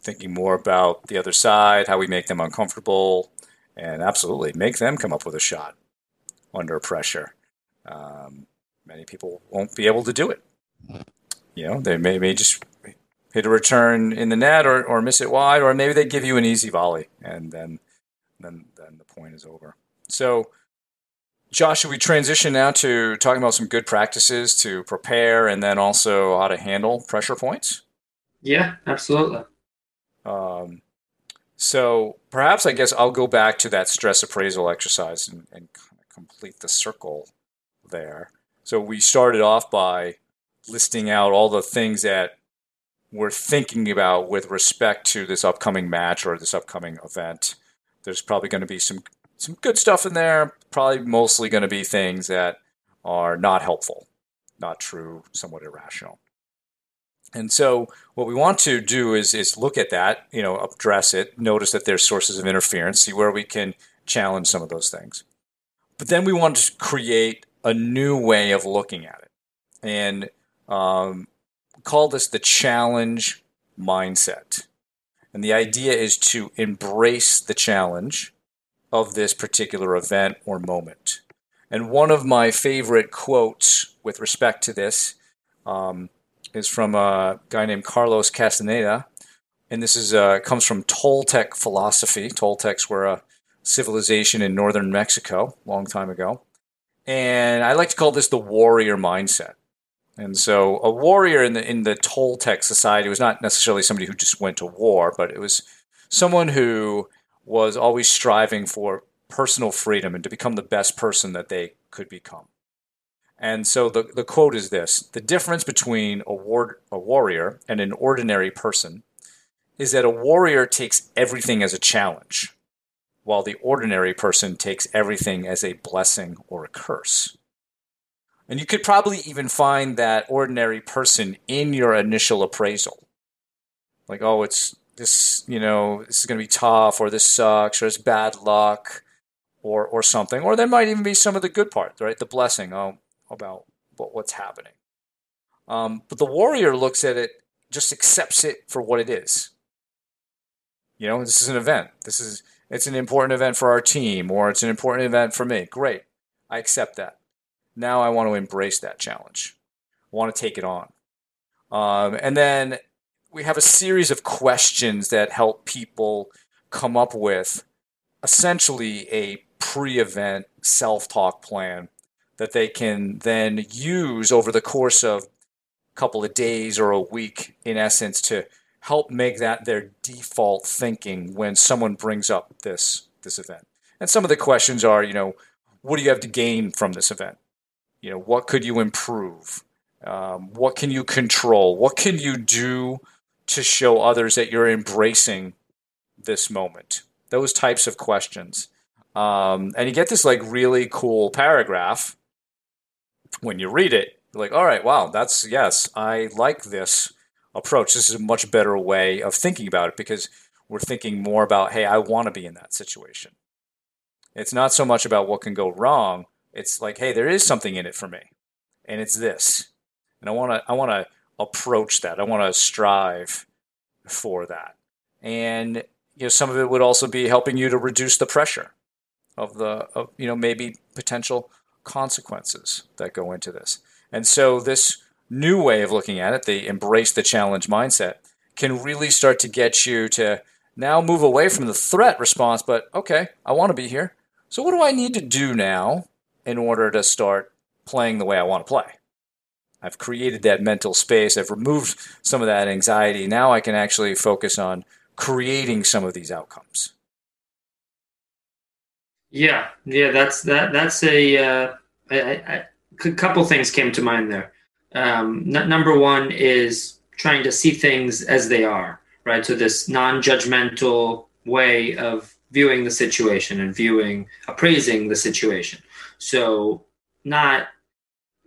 Thinking more about the other side, how we make them uncomfortable, and absolutely make them come up with a shot under pressure. Um, many people won't be able to do it. You know, they may, may just hit a return in the net or, or miss it wide, or maybe they give you an easy volley, and then then then the point is over. So Josh, should we transition now to talking about some good practices to prepare and then also how to handle pressure points? Yeah, absolutely. Um, so perhaps I guess I'll go back to that stress appraisal exercise and, and kind of complete the circle there. So we started off by listing out all the things that we're thinking about with respect to this upcoming match or this upcoming event. There's probably going to be some some good stuff in there. Probably mostly going to be things that are not helpful, not true, somewhat irrational. And so, what we want to do is is look at that, you know, address it, notice that there's sources of interference, see where we can challenge some of those things. But then we want to create a new way of looking at it, and um, call this the challenge mindset. And the idea is to embrace the challenge of this particular event or moment. And one of my favorite quotes with respect to this um, is from a guy named Carlos Castaneda. And this is uh, comes from Toltec philosophy. Toltecs were a civilization in northern Mexico a long time ago. And I like to call this the warrior mindset. And so a warrior in the in the Toltec society was not necessarily somebody who just went to war, but it was someone who was always striving for personal freedom and to become the best person that they could become. And so the, the quote is this The difference between a, war, a warrior and an ordinary person is that a warrior takes everything as a challenge, while the ordinary person takes everything as a blessing or a curse. And you could probably even find that ordinary person in your initial appraisal. Like, oh, it's this, you know, this is going to be tough, or this sucks, or it's bad luck, or, or something. Or there might even be some of the good part, right? The blessing oh, about what's happening. Um, but the warrior looks at it, just accepts it for what it is. You know, this is an event. This is it's an important event for our team, or it's an important event for me. Great, I accept that. Now I want to embrace that challenge. I want to take it on. Um, and then we have a series of questions that help people come up with essentially a pre event self talk plan that they can then use over the course of a couple of days or a week, in essence, to help make that their default thinking when someone brings up this this event. And some of the questions are, you know, what do you have to gain from this event? You know, what could you improve? Um, what can you control? What can you do to show others that you're embracing this moment? Those types of questions. Um, and you get this like really cool paragraph when you read it. You're like, all right, wow, that's yes, I like this approach. This is a much better way of thinking about it because we're thinking more about, hey, I want to be in that situation. It's not so much about what can go wrong, it's like, hey, there is something in it for me, and it's this, and I want to I want to approach that. I want to strive for that, and you know, some of it would also be helping you to reduce the pressure of the of, you know maybe potential consequences that go into this. And so this new way of looking at it, the embrace the challenge mindset, can really start to get you to now move away from the threat response, but okay, I want to be here. So what do I need to do now in order to start playing the way I want to play. I've created that mental space. I've removed some of that anxiety. Now I can actually focus on creating some of these outcomes. Yeah, yeah, that's that. That's a, uh, I, I, a couple things came to mind there. Um, n- number one is trying to see things as they are, right? So this non-judgmental way of viewing the situation and viewing, appraising the situation. So not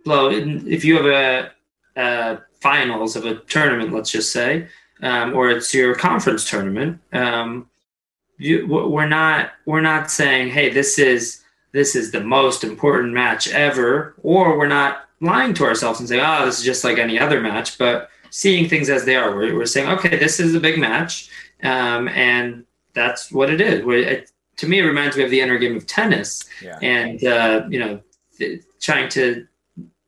well, if you have a, a finals of a tournament, let's just say, um, or it's your conference tournament, um, you, we're not we're not saying, hey, this is this is the most important match ever, or we're not lying to ourselves and saying, oh, this is just like any other match, but seeing things as they are. We're, we're saying, okay, this is a big match, um, and that's what it is. We're, to me, it reminds me of the inner game of tennis, yeah. and uh, you know, th- trying to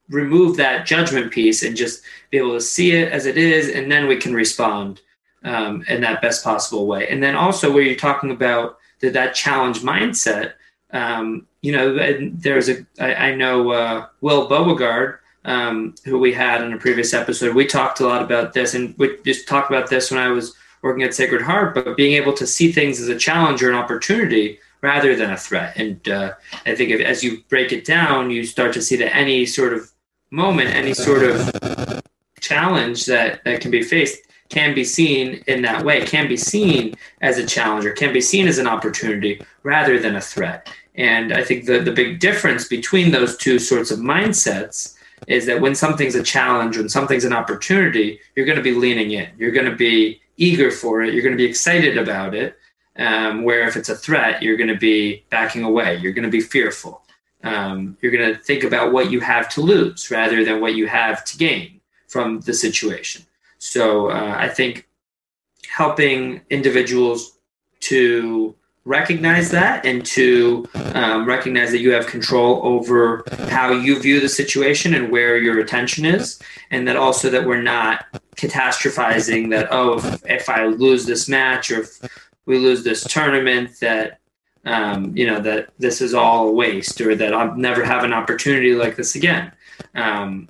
remove that judgment piece and just be able to see it as it is, and then we can respond um, in that best possible way. And then also, where you're talking about the, that challenge mindset, um, you know, there's a I, I know uh, Will Beauregard. Um, who we had in a previous episode, we talked a lot about this, and we just talked about this when I was working at Sacred Heart, but being able to see things as a challenge or an opportunity rather than a threat. And uh, I think if, as you break it down, you start to see that any sort of moment, any sort of challenge that, that can be faced can be seen in that way, can be seen as a challenge or can be seen as an opportunity rather than a threat. And I think the, the big difference between those two sorts of mindsets is that when something's a challenge, when something's an opportunity, you're going to be leaning in. You're going to be eager for it. You're going to be excited about it. Um, where if it's a threat, you're going to be backing away. You're going to be fearful. Um, you're going to think about what you have to lose rather than what you have to gain from the situation. So uh, I think helping individuals to recognize that and to um, recognize that you have control over how you view the situation and where your attention is and that also that we're not catastrophizing that oh if, if i lose this match or if we lose this tournament that um, you know that this is all a waste or that i'll never have an opportunity like this again. Um,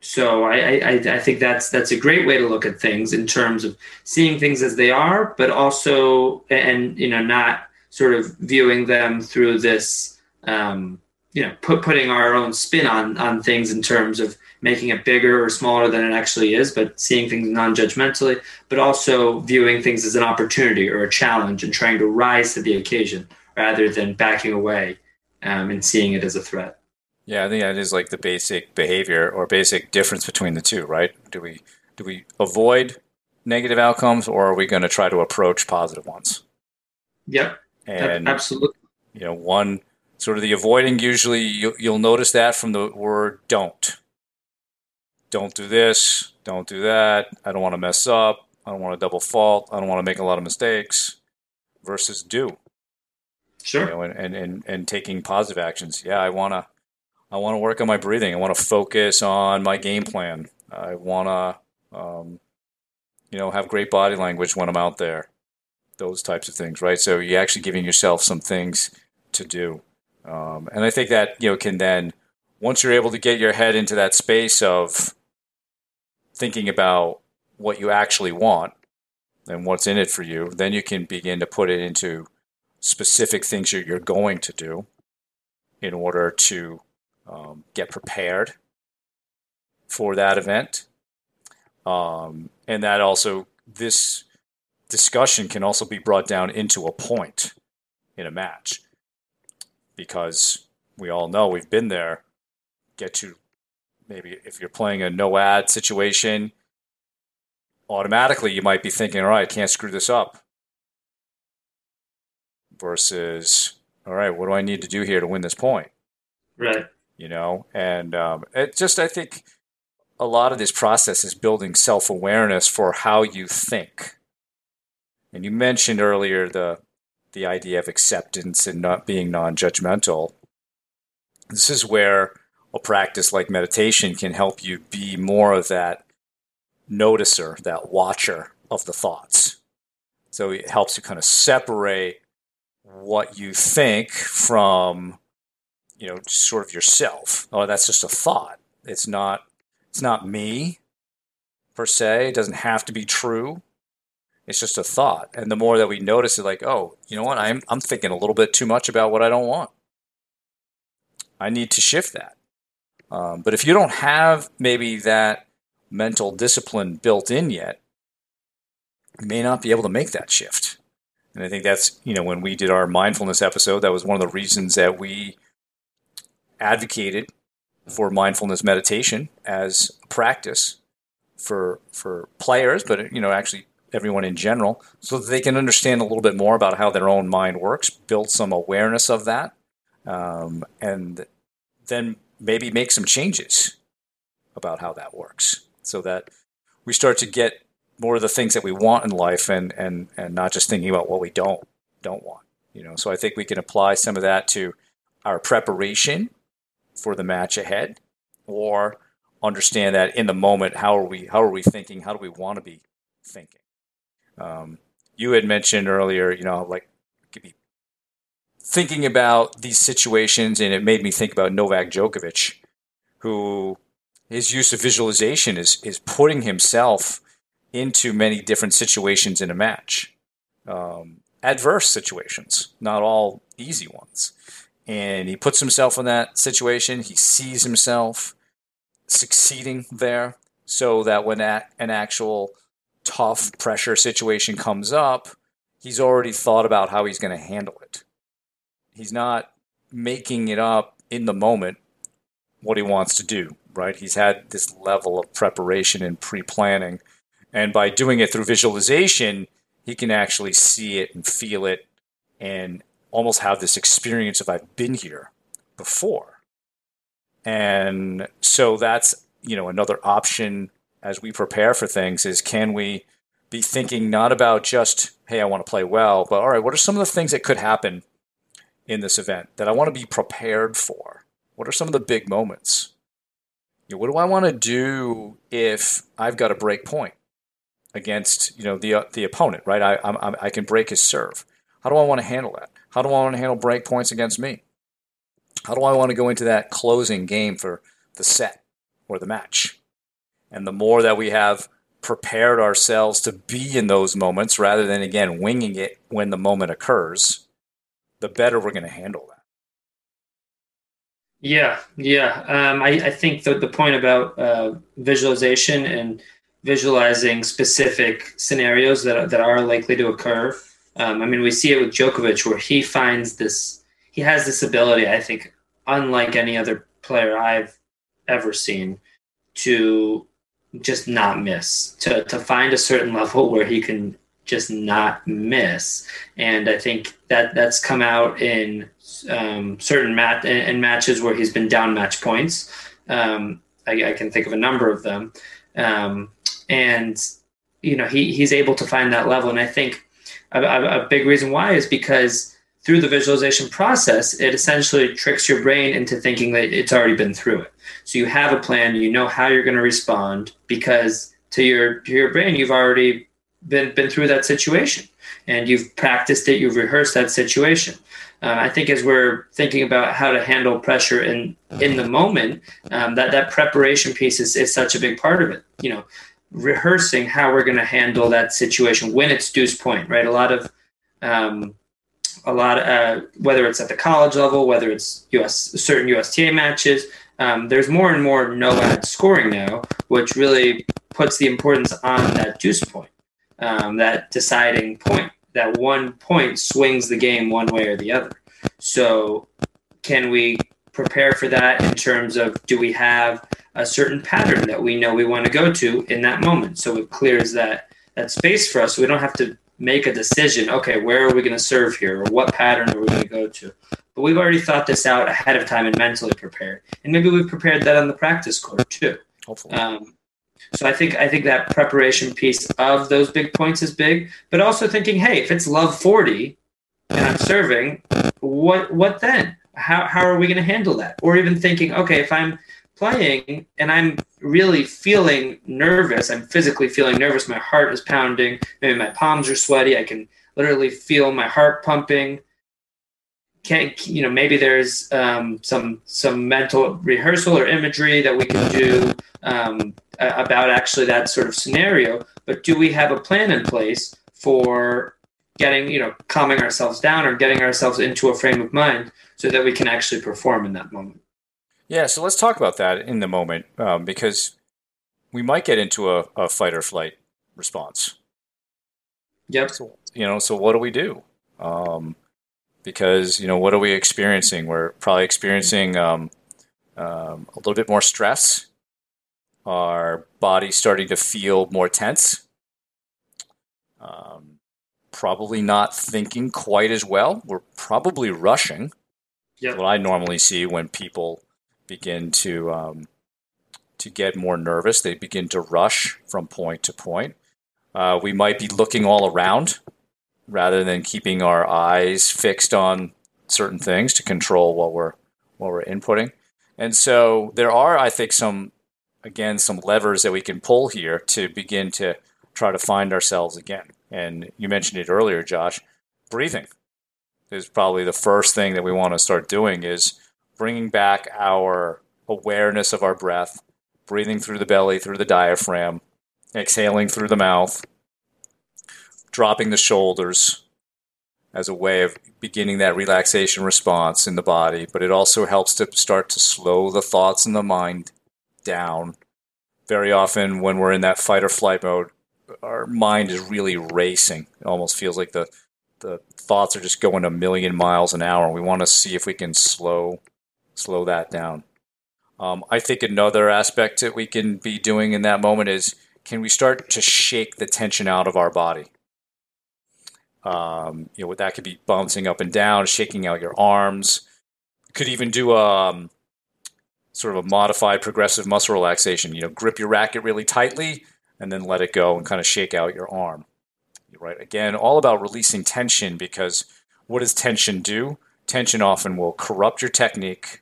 so I, I, I think that's that's a great way to look at things in terms of seeing things as they are, but also and you know not sort of viewing them through this um, you know put putting our own spin on on things in terms of making it bigger or smaller than it actually is, but seeing things non-judgmentally, but also viewing things as an opportunity or a challenge and trying to rise to the occasion rather than backing away um, and seeing it as a threat. Yeah, I think that is like the basic behavior or basic difference between the two, right? Do we do we avoid negative outcomes or are we going to try to approach positive ones? Yep. And absolutely. You know, one sort of the avoiding usually you, you'll notice that from the word don't. Don't do this, don't do that. I don't want to mess up. I don't want to double fault. I don't want to make a lot of mistakes versus do. Sure. You know, and, and, and, and taking positive actions. Yeah, I want to I want to work on my breathing. I want to focus on my game plan. I want to, um, you know, have great body language when I'm out there. Those types of things, right? So you're actually giving yourself some things to do, um, and I think that you know can then once you're able to get your head into that space of thinking about what you actually want and what's in it for you, then you can begin to put it into specific things that you're going to do in order to um, get prepared for that event. Um, and that also, this discussion can also be brought down into a point in a match because we all know we've been there. Get to maybe if you're playing a no ad situation, automatically you might be thinking, all right, I can't screw this up. Versus, all right, what do I need to do here to win this point? Right. You know and um, it just i think a lot of this process is building self-awareness for how you think. And you mentioned earlier the the idea of acceptance and not being non-judgmental. This is where a practice like meditation can help you be more of that noticer that watcher of the thoughts. So it helps you kind of separate what you think from you know, sort of yourself. Oh, that's just a thought. It's not. It's not me per se. It doesn't have to be true. It's just a thought. And the more that we notice it, like, oh, you know what? I'm I'm thinking a little bit too much about what I don't want. I need to shift that. Um, but if you don't have maybe that mental discipline built in yet, you may not be able to make that shift. And I think that's, you know, when we did our mindfulness episode, that was one of the reasons that we advocated for mindfulness meditation as a practice for for players, but you know, actually everyone in general, so that they can understand a little bit more about how their own mind works, build some awareness of that, um, and then maybe make some changes about how that works, so that we start to get more of the things that we want in life, and and and not just thinking about what we don't don't want. You know, so I think we can apply some of that to our preparation for the match ahead or understand that in the moment how are we how are we thinking how do we want to be thinking um, you had mentioned earlier you know like thinking about these situations and it made me think about Novak Djokovic who his use of visualization is is putting himself into many different situations in a match um, adverse situations not all easy ones and he puts himself in that situation. He sees himself succeeding there so that when an actual tough pressure situation comes up, he's already thought about how he's going to handle it. He's not making it up in the moment what he wants to do, right? He's had this level of preparation and pre planning. And by doing it through visualization, he can actually see it and feel it and almost have this experience of I've been here before. And so that's, you know, another option as we prepare for things is can we be thinking not about just, hey, I want to play well, but all right, what are some of the things that could happen in this event that I want to be prepared for? What are some of the big moments? You know, what do I want to do if I've got a break point against you know the uh, the opponent? Right, I I'm, I can break his serve. How do I want to handle that? How do I want to handle break points against me? How do I want to go into that closing game for the set or the match? And the more that we have prepared ourselves to be in those moments rather than, again, winging it when the moment occurs, the better we're going to handle that. Yeah, yeah. Um, I, I, think the, the point about uh, visualization and visualizing specific scenarios that, that are likely to occur. Um, I mean, we see it with Djokovic where he finds this, he has this ability, I think, unlike any other player I've ever seen, to just not miss to to find a certain level where he can just not miss. And i think that that's come out in um, certain mat in, in, matches where he's been down match points. Um, I, I, can think of a number of them. Um, and you know he he's able to find that level and i think a, a, big reason why is because through the visualization process, it essentially tricks your brain into thinking that it's already been through it. So you have a plan, you know how you're going to respond because to your to your brain, you've already been been through that situation and you've practiced it, you've rehearsed that situation. Uh, I think as we're thinking about how to handle pressure in in the moment, um, that that preparation piece is, is such a big part of it. You know, rehearsing how we're going to handle that situation when it's deuce point, right? A lot of um, a lot, uh, whether it's at the college level, whether it's US certain USTA matches. Um, there's more and more no ad scoring now, which really puts the importance on that deuce point, um, that deciding point. That one point swings the game one way or the other. So, can we prepare for that in terms of do we have a certain pattern that we know we want to go to in that moment? So it clears that that space for us. So we don't have to make a decision okay where are we going to serve here? Or what pattern are we going to go to? But we've already thought this out ahead of time and mentally prepared. And maybe we've prepared that on the practice court too. Hopefully. Um, so i think i think that preparation piece of those big points is big but also thinking hey if it's love 40 and i'm serving what what then how, how are we going to handle that or even thinking okay if i'm playing and I'm really feeling nervous. I'm physically feeling nervous. My heart is pounding. Maybe my palms are sweaty. I can literally feel my heart pumping. Can't you know? Maybe there's um, some some mental rehearsal or imagery that we can do um, about actually that sort of scenario. But do we have a plan in place for getting you know calming ourselves down or getting ourselves into a frame of mind so that we can actually perform in that moment? Yeah, so let's talk about that in the moment um, because we might get into a, a, fight or flight response. Yep. So, you know, so what do we do? Um, because you know, what are we experiencing? We're probably experiencing um, um a little bit more stress. Our body starting to feel more tense. Um, probably not thinking quite as well. We're probably rushing. Yep. What I normally see when people begin to um, to get more nervous. They begin to rush from point to point. Uh, we might be looking all around rather than keeping our eyes fixed on certain things to control what we're what we're inputting. And so there are, I think, some again some levers that we can pull here to begin to try to find ourselves again. And you mentioned it earlier, Josh. Breathing is probably the first thing that we want to start doing is bringing back our awareness of our breath, breathing through the belly, through the diaphragm, exhaling through the mouth, dropping the shoulders as a way of beginning that relaxation response in the body. But it also helps to start to slow the thoughts in the mind down. Very often, when we're in that fight or flight mode, our mind is really racing. It almost feels like the the thoughts are just going a million miles an hour. We want to see if we can slow slow that down. Um, I think another aspect that we can be doing in that moment is can we start to shake the tension out of our body? Um, you know, that could be bouncing up and down, shaking out your arms. Could even do a um, sort of a modified progressive muscle relaxation. You know, grip your racket really tightly, and then let it go and kind of shake out your arm. Right? Again, all about releasing tension because what does tension do? Tension often will corrupt your technique,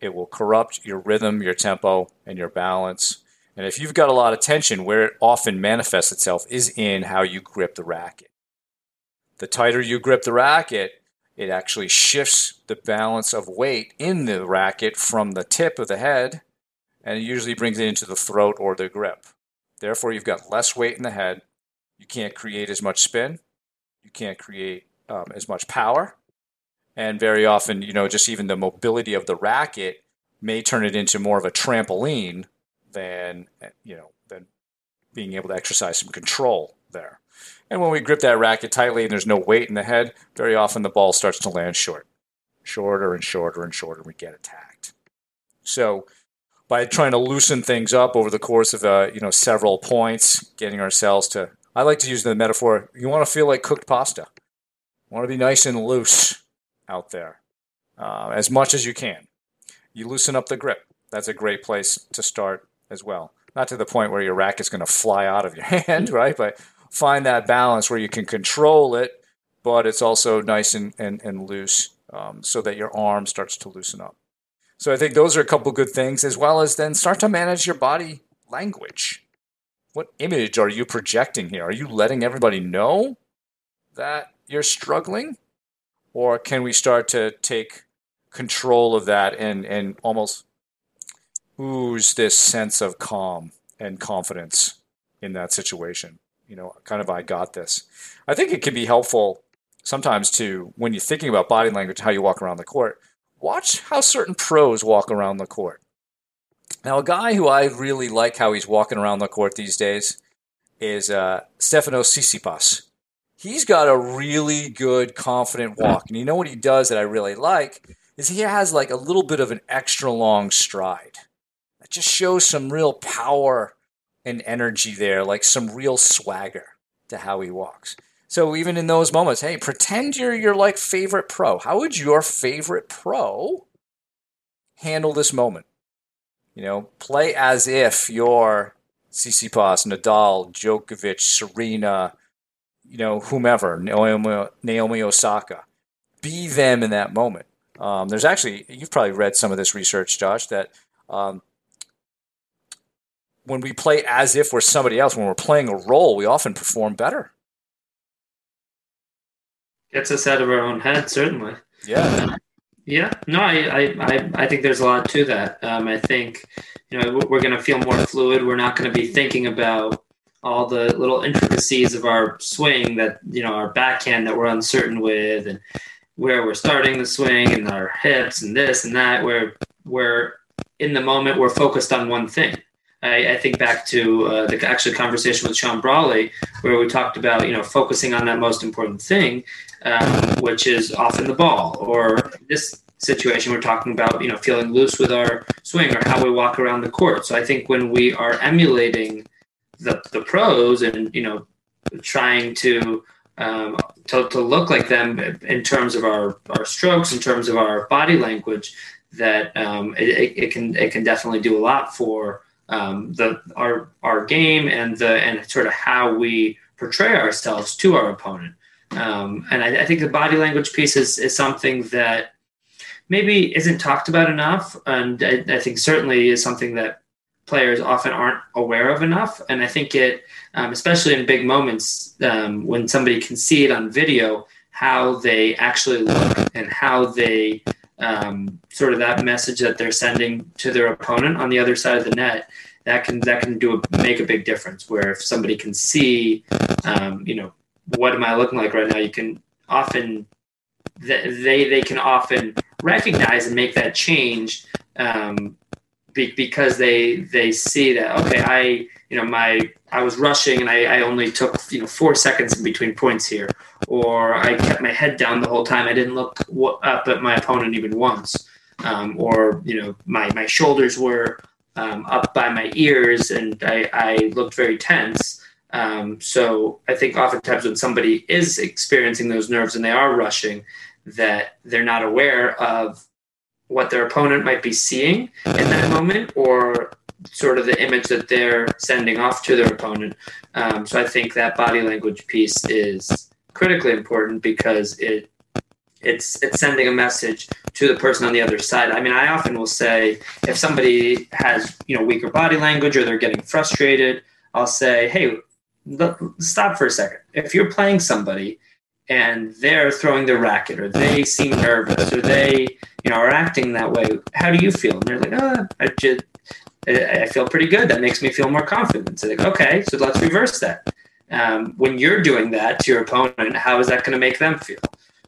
it will corrupt your rhythm, your tempo, and your balance. And if you've got a lot of tension, where it often manifests itself is in how you grip the racket. The tighter you grip the racket, it actually shifts the balance of weight in the racket from the tip of the head, and it usually brings it into the throat or the grip. Therefore, you've got less weight in the head. You can't create as much spin. You can't create um, as much power. And very often, you know, just even the mobility of the racket may turn it into more of a trampoline than, you know, than being able to exercise some control there. And when we grip that racket tightly and there's no weight in the head, very often the ball starts to land short, shorter and shorter and shorter, and we get attacked. So by trying to loosen things up over the course of uh, you know several points, getting ourselves to I like to use the metaphor. You want to feel like cooked pasta. You want to be nice and loose out there uh, as much as you can. You loosen up the grip. That's a great place to start as well. Not to the point where your racket's going to fly out of your hand, right? But find that balance where you can control it, but it's also nice and, and, and loose um, so that your arm starts to loosen up. So I think those are a couple good things, as well as then start to manage your body language. What image are you projecting here? Are you letting everybody know that you're struggling? Or can we start to take control of that and, and almost ooze this sense of calm and confidence in that situation? You know, kind of, I got this. I think it can be helpful sometimes to, when you're thinking about body language, how you walk around the court, watch how certain pros walk around the court. Now, a guy who I really like how he's walking around the court these days is uh, Stefano Tsitsipas. He's got a really good, confident walk. And you know what he does that I really like is he has like a little bit of an extra long stride. That just shows some real power and energy there, like some real swagger to how he walks. So even in those moments, hey, pretend you're your like favorite pro. How would your favorite pro handle this moment? You know, play as if you're Tsitsipas, Nadal, Djokovic, Serena, you know, whomever, Naomi, Naomi Osaka. Be them in that moment. Um, there's actually, you've probably read some of this research, Josh, that um, when we play as if we're somebody else, when we're playing a role, we often perform better gets us out of our own head, certainly. Yeah. Yeah, no, I, I, I think there's a lot to that. Um, I think, you know, we're going to feel more fluid. We're not going to be thinking about all the little intricacies of our swing that, you know, our backhand that we're uncertain with and where we're starting the swing and our hips and this and that, where we're in the moment, we're focused on one thing. I, I think back to uh, the actual conversation with Sean Brawley, where we talked about, you know, focusing on that most important thing um, which is often the ball. Or this situation, we're talking about, you know, feeling loose with our swing or how we walk around the court. So I think when we are emulating the, the pros and, you know, trying to, um, to, to look like them in terms of our, our strokes, in terms of our body language, that um, it, it can it can definitely do a lot for um, the our our game and the and sort of how we portray ourselves to our opponent. Um, and I, I, think the body language piece is, is something that maybe isn't talked about enough. And I, I, think certainly is something that players often aren't aware of enough. And I think it, um, especially in big moments, um, when somebody can see it on video, how they actually look and how they um, sort of that message that they're sending to their opponent on the other side of the net that can that can do a, make a big difference where if somebody can see um, you know what am I looking like right now? You can often they they can often recognize and make that change um, be, because they they see that okay I you know my I was rushing and I, I only took you know four seconds in between points here or I kept my head down the whole time I didn't look up at my opponent even once um, or you know my my shoulders were um, up by my ears and I, I looked very tense um, so I think oftentimes when somebody is experiencing those nerves and they are rushing, that they're not aware of what their opponent might be seeing in that moment, or sort of the image that they're sending off to their opponent. Um, so I think that body language piece is critically important because it it's it's sending a message to the person on the other side. I mean, I often will say if somebody has you know weaker body language or they're getting frustrated, I'll say, hey, stop for a second. If you're playing somebody and they're throwing their racket or they seem nervous or they you know are acting that way, how do you feel? And they're like, oh, I just I feel pretty good. That makes me feel more confident. So like, okay, so let's reverse that. Um, when you're doing that to your opponent, how is that going to make them feel?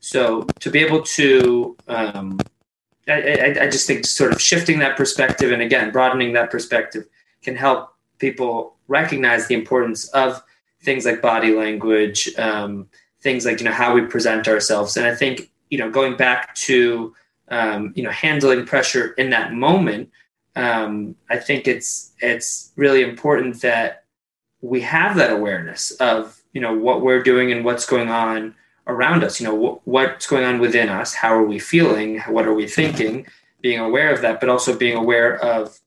So to be able to, um, I, I, I, just think sort of shifting that perspective and again broadening that perspective can help people recognize the importance of things like body language, um, things like you know how we present ourselves, and I think you know going back to um, you know handling pressure in that moment, um, I think it's it's really important that we have that awareness of you know what we're doing and what's going on around us. You know what's going on within us? How are we feeling? What are we thinking? Being aware of that but also being aware of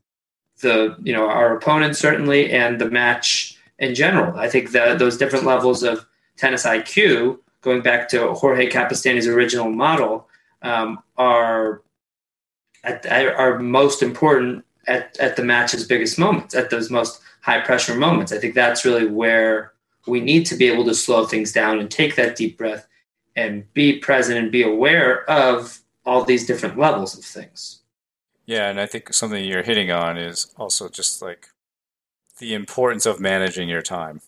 the you know our opponent certainly and the match in general i think those different levels of tennis iq going back to Jorge Capestany's original model um, are are most important at, at the match's biggest moments at those most high pressure moments i think that's really where we need to be able to slow things down and take that deep breath and be present and be aware of all these different levels of things. Yeah, and I think something you're hitting on is also just like the importance of managing your time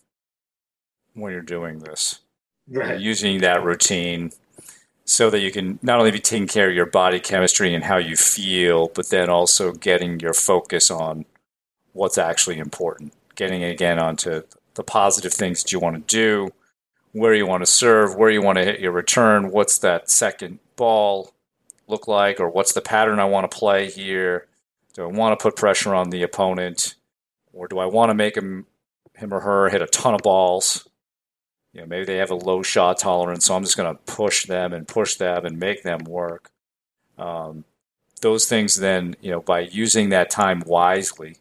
when you're doing this. Right. using that routine so that you can not only be taking care of your body chemistry and how you feel, but then also getting your focus on what's actually important. Getting again onto the positive things that you want to do, where you want to serve, where you want to hit your return, what's that second ball look like, or what's the pattern I want to play here? Do I want to put pressure on the opponent, or do I want to make him him or her hit a ton of balls? You know, maybe they have a low shot tolerance, so I'm just going to push them and push them and make them work. Um, those things, then, you know, by using that time wisely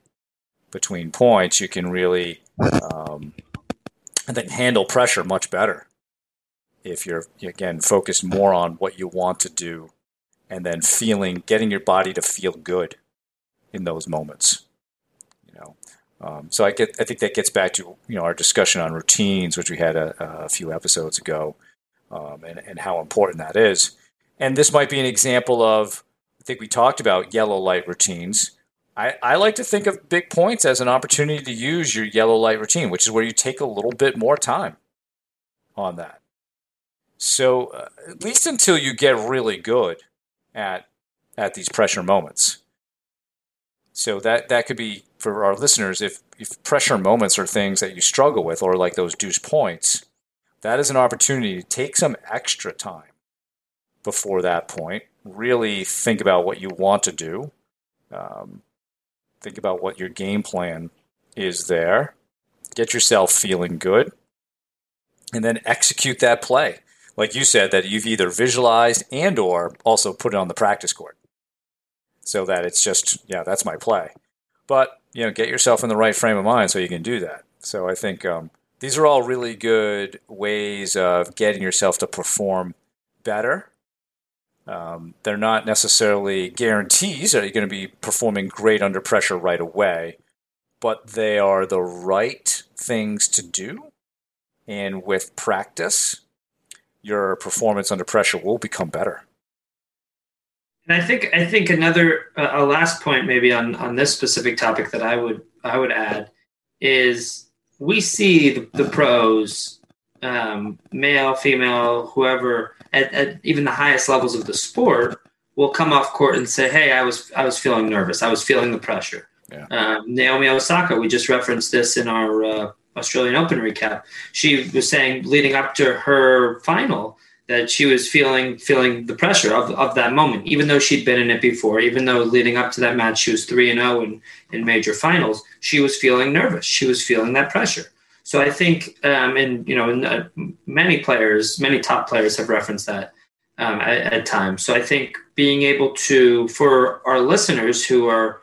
between points, you can really um, and then handle pressure much better if you're again focused more on what you want to do and then feeling getting your body to feel good in those moments you know um, so I get I think that gets back to you know our discussion on routines which we had a, a few episodes ago um, and, and how important that is and this might be an example of I think we talked about yellow light routines I, I like to think of big points as an opportunity to use your yellow light routine, which is where you take a little bit more time on that. So uh, at least until you get really good at at these pressure moments. So that that could be for our listeners if if pressure moments are things that you struggle with or like those deuce points, that is an opportunity to take some extra time before that point. Really think about what you want to do. Um, Think about what your game plan is there. Get yourself feeling good. And then execute that play. Like you said, that you've either visualized and or also put it on the practice court. So that it's just, yeah, that's my play. But, you know, get yourself in the right frame of mind so you can do that. So I think um, these are all really good ways of getting yourself to perform better um, they're not necessarily guarantees that you're going to be performing great under pressure right away, but they are the right things to do. And with practice, your performance under pressure will become better. And I think I think another uh, a last point maybe on on this specific topic that I would I would add is we see the, the pros, um, male, female, whoever at, at even the highest levels of the sport will come off court and say, "Hey, I was I was feeling nervous. I was feeling the pressure." Yeah. Um, Naomi Osaka, we just referenced this in our uh, Australian Open recap. She was saying leading up to her final that she was feeling feeling the pressure of, of that moment, even though she'd been in it before, even though leading up to that match she was three and zero oh in in major finals, she was feeling nervous. She was feeling that pressure. So I think, um, and you know, uh, many players, many top players have referenced that um, at, at, times. So I think being able to, for our listeners who are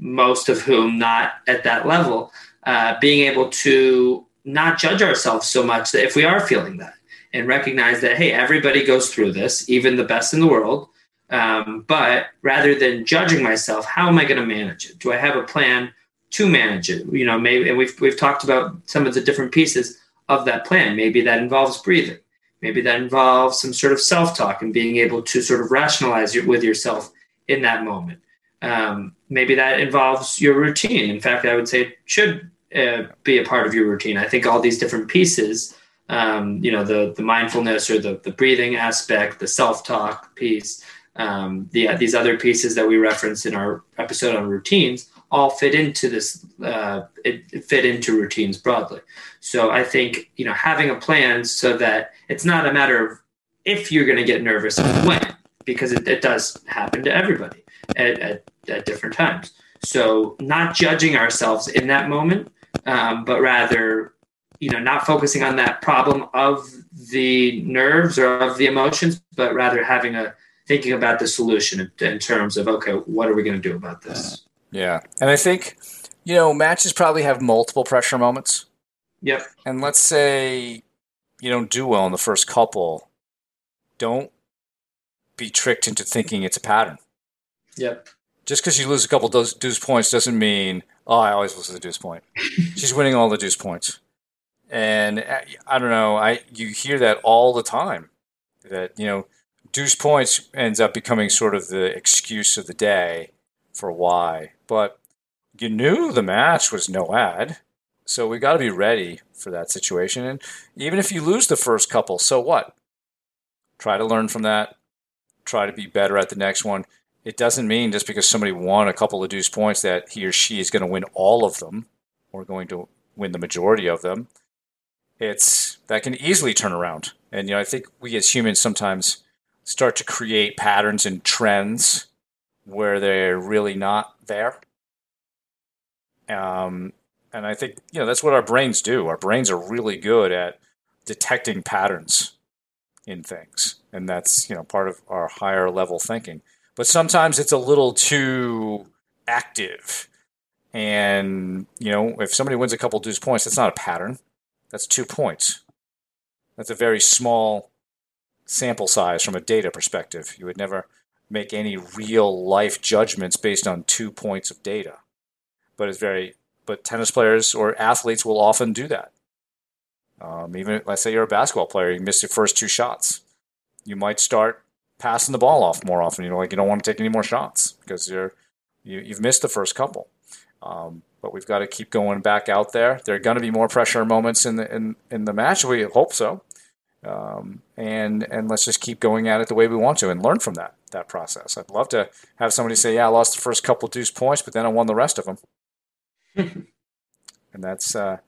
most of whom not at that level, uh, being able to not judge ourselves so much that if we are feeling that and recognize that, hey, everybody goes through this, even the best in the world. Um, but rather than judging myself, how am I going to manage it? Do I have a plan to manage it? You know, maybe, and we've, we've talked about some of the different pieces of that plan. Maybe that involves breathing. Maybe that involves some sort of self talk and being able to sort of rationalize it with yourself in that moment. Um, maybe that involves your routine. In fact, I would say it should uh, be a part of your routine. I think all these different pieces, um, you know, the the mindfulness or the the breathing aspect, the self talk piece, um, the these other pieces that we referenced in our episode on routines, all fit into this. Uh, it, it fit into routines broadly. So I think you know having a plan so that it's not a matter of if you're going to get nervous when, because it, it does happen to everybody at, at, at different times. So not judging ourselves in that moment, um, but rather, you know, not focusing on that problem of the nerves or of the emotions, but rather having a thinking about the solution in, in terms of okay, what are we going to do about this? Yeah, and I think you know matches probably have multiple pressure moments. Yep. And let's say you don't do well in the first couple, don't be tricked into thinking it's a pattern. Yep. Just because you lose a couple deuce, deuce points doesn't mean oh I always lose the deuce point. She's winning all the deuce points, and uh, I don't know. I you hear that all the time. That you know, deuce points ends up becoming sort of the excuse of the day for why. But you knew the match was no ad, so we got to be ready for that situation. And even if you lose the first couple, so what? Try to learn from that. Try to be better at the next one it doesn't mean just because somebody won a couple of deuce points that he or she is going to win all of them or going to win the majority of them. It's that can easily turn around. And you know, I think we as humans sometimes start to create patterns and trends where they're really not there. Um, and I think you know that's what our brains do. Our brains are really good at detecting patterns in things, and that's you know part of our higher level thinking but sometimes it's a little too active. And, you know, if somebody wins a couple of deuce points, that's not a pattern. That's two points. That's a very small sample size from a data perspective. You would never make any real life judgments based on two points of data. But it's very, but tennis players or athletes will often do that. Um, even let's say you're a basketball player, you miss your first two shots. You might start passing the ball off more often. You know, like you don't want to take any more shots because you're you, you've missed the first couple. Um, but we've got to keep going back out there. There are going to be more pressure moments in the in, in the match. We hope so. Um, and and let's just keep going at it the way we want to and learn from that that process. I'd love to have somebody say, "Yeah, I lost the first couple deuce points, but then I won the rest of them." and that's uh,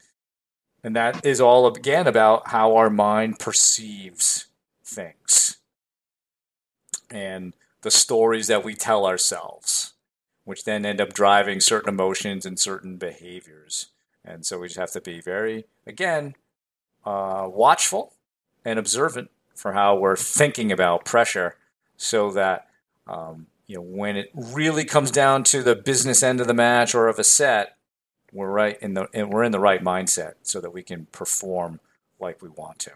and that is all again about how our mind perceives things and the stories that we tell ourselves, which then end up driving certain emotions and certain behaviors. And so we just have to be very, again, uh, watchful and observant for how we're thinking about pressure so that um, you know when it really comes down to the business end of the match or of a set we're right in the we're in the right mindset so that we can perform like we want to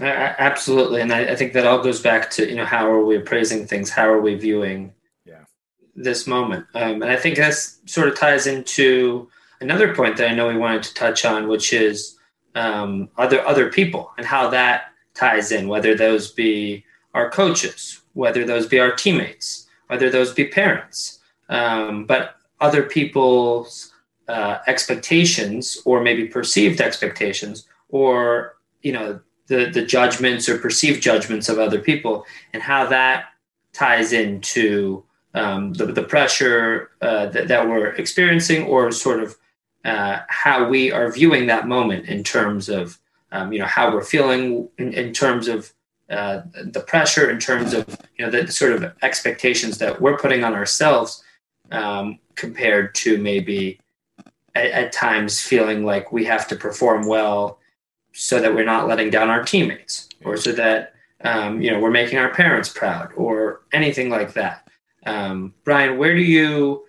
Absolutely, and I, I, think that all goes back to you know how are we appraising things? How are we viewing. This moment? Um, and I think that sort of ties into another point that I know we wanted to touch on, which is um, other other people and how that ties in. Whether those be our coaches, whether those be our teammates, whether those be parents, um, but other people's uh, expectations or maybe perceived expectations or you know the the judgments or perceived judgments of other people and how that ties into um, the, the pressure uh, that, that we're experiencing or sort of uh, how we are viewing that moment in terms of um, you know how we're feeling in, in terms of uh, the pressure in terms of you know the sort of expectations that we're putting on ourselves um, compared to maybe at, at, times feeling like we have to perform well so that we're not letting down our teammates or so that um, you know we're making our parents proud or anything like that Um, Brian, where do you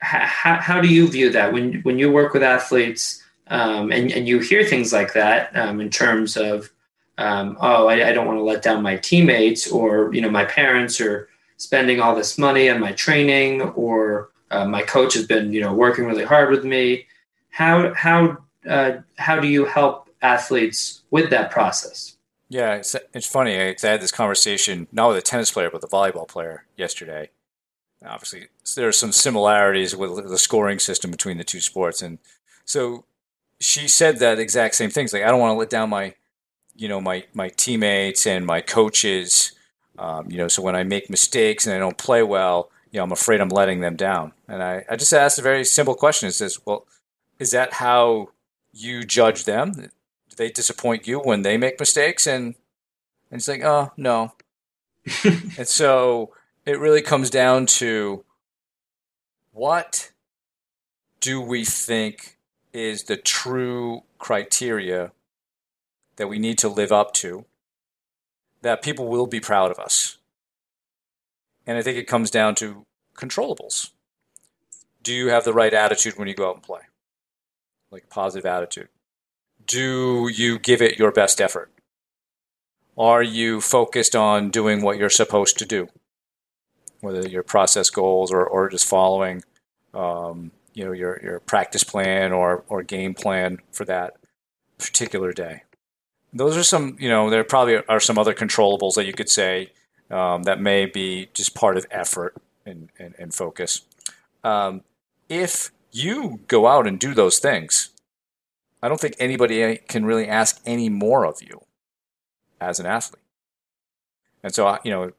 how, how do you view that? When when you work with athletes um, and and you hear things like that um, in terms of um, oh I, I don't want to let down my teammates or you know my parents or spending all this money on my training or uh, my coach has been you know working really hard with me. How how uh, how do you help athletes with that process? Yeah it's, it's funny i had this conversation not with a tennis player but the volleyball player yesterday obviously there are some similarities with the scoring system between the two sports. And so she said that exact same things. Like i don't want to let down my you know my my teammates and my coaches um, you know so when i make mistakes and i don't play well you know i'm afraid i'm letting them down. And i, I just asked a very simple question. It says well is that how you judge them? Do they disappoint you when they make mistakes? And and it's like oh no. And so it really comes down to what do we think is the true criteria that we need to live up to that people will be proud of us. And I think it comes down to controllables. Do you have the right attitude when you go out and play? Like a positive attitude. Do you give it your best effort? Are you focused on doing what you're supposed to do? Whether your process goals or, or just following um, you know your, your practice plan or, or game plan for that particular day. Those are some you know there probably are some other controllables that you could say um, that may be just part of effort and, and, and focus. Um, if you go out and do those things, I don't think anybody can really ask any more of you as an athlete. And so, you know,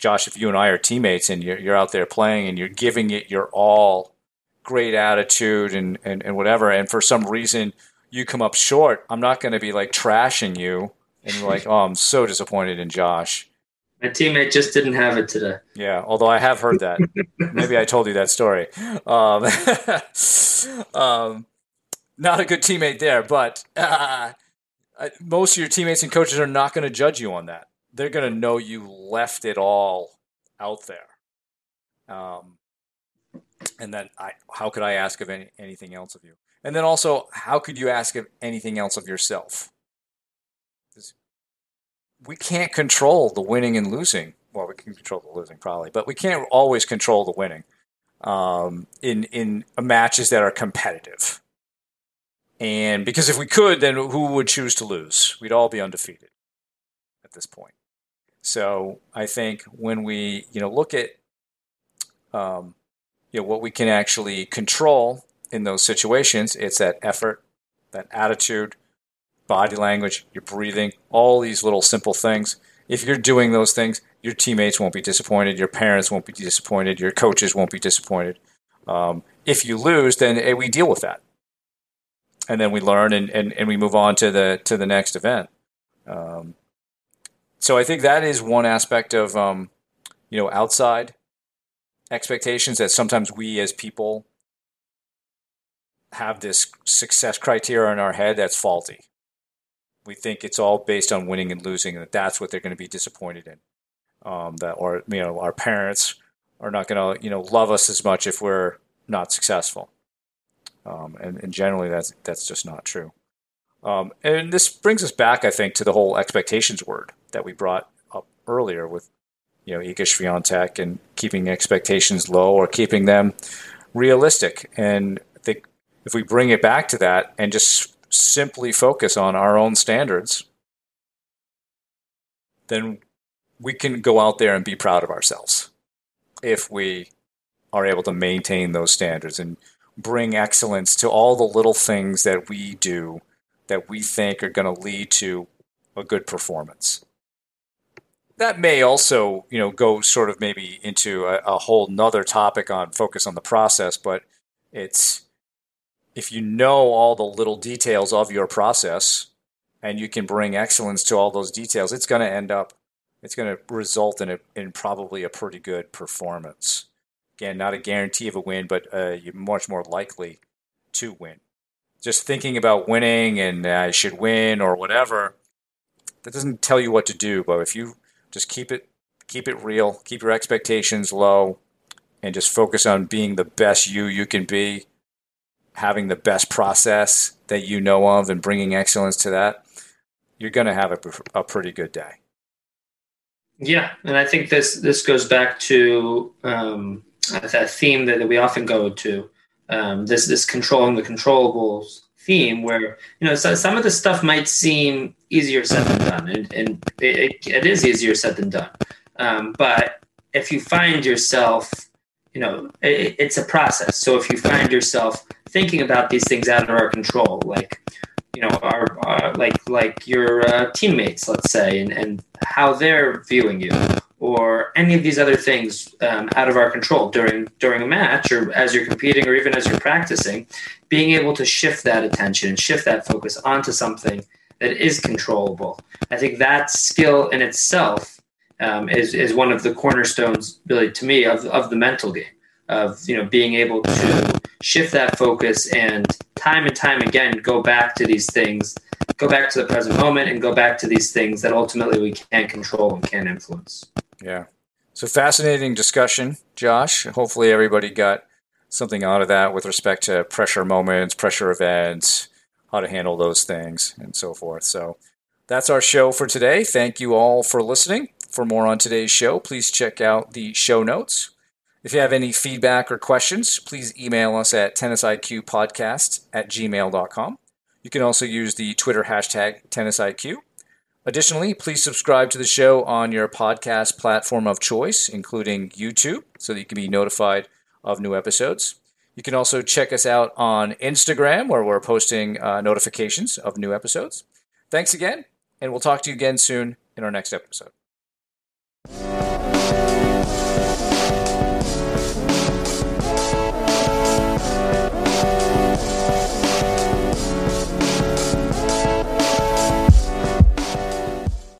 Josh, if you and I are teammates and you're, you're out there playing and you're giving it your all, great attitude and, and, and whatever, and for some reason you come up short, I'm not going to be like trashing you and you're like, oh, I'm so disappointed in Josh. My teammate just didn't have it today. Yeah, although I have heard that. Maybe I told you that story. Um, um, not a good teammate there, but uh, most of your teammates and coaches are not going to judge you on that they're going to know you left it all out there. Um, and then I, how could I ask of any, anything else of you? And then also, how could you ask of anything else of yourself? We can't control the winning and losing. Well, we can control the losing probably, but we can't always control the winning um, in in matches that are competitive. And because if we could, then who would choose to lose? We'd all be undefeated at this point. So I think when we you know look at um, you know what we can actually control in those situations, it's that effort, that attitude, body language, your breathing, all these little simple things. If you're doing those things, your teammates won't be disappointed, your parents won't be disappointed, your coaches won't be disappointed. Um, if you lose, then hey, we deal with that, and then we learn and, and, and we move on to the to the next event. Um, so I think that is one aspect of um, you know outside expectations that sometimes we as people have this success criteria in our head that's faulty. We think it's all based on winning and losing, and that that's what they're going to be disappointed in. Um, that or you know our parents are not going to you know love us as much if we're not successful. Um, and, and generally that's that's just not true. Um, and this brings us back, I think, to the whole expectations word that we brought up earlier with, you know, Iga Swiatek and keeping expectations low or keeping them realistic. And I think if we bring it back to that and just simply focus on our own standards, then we can go out there and be proud of ourselves if we are able to maintain those standards and bring excellence to all the little things that we do that we think are going to lead to a good performance. That may also, you know, go sort of maybe into a, a whole nother topic on focus on the process, but it's if you know all the little details of your process and you can bring excellence to all those details, it's going to end up, it's going to result in a, in probably a pretty good performance. Again, not a guarantee of a win, but uh, you're much more likely to win just thinking about winning and I should win or whatever, that doesn't tell you what to do. But if you just keep it keep it real, keep your expectations low, and just focus on being the best you you can be, having the best process that you know of, and bringing excellence to that, you're going to have a, a pretty good day. Yeah, and I think this this goes back to um, that theme that, that we often go to um, this this controlling the controllables theme, where you know so some of the stuff might seem easier said than done, and, and it, it is easier said than done. Um, but if you find yourself, you know, it, it's a process. So if you find yourself thinking about these things out of our control, like you know, our, uh, like like your uh, teammates, let's say, and, and how they're viewing you, or any of these other things um, out of our control during during a match, or as you're competing, or even as you're practicing, being able to shift that attention and shift that focus onto something that is controllable. I think that skill in itself um, is is one of the cornerstones, really, to me, of of the mental game of you know being able to shift that focus and time and time again go back to these things go back to the present moment and go back to these things that ultimately we can't control and can't influence. Yeah. So fascinating discussion josh. Hopefully everybody got something out of that with respect to pressure moments pressure events how to handle those things and so forth so that's our show for today thank you all for listening for more on today's show please check out the show notes if you have any feedback or questions, please email us at tennisiqpodcast at gmail.com. You can also use the Twitter hashtag tennisiq. Additionally, please subscribe to the show on your podcast platform of choice, including YouTube, so that you can be notified of new episodes. You can also check us out on Instagram, where we're posting uh, notifications of new episodes. Thanks again, and we'll talk to you again soon in our next episode.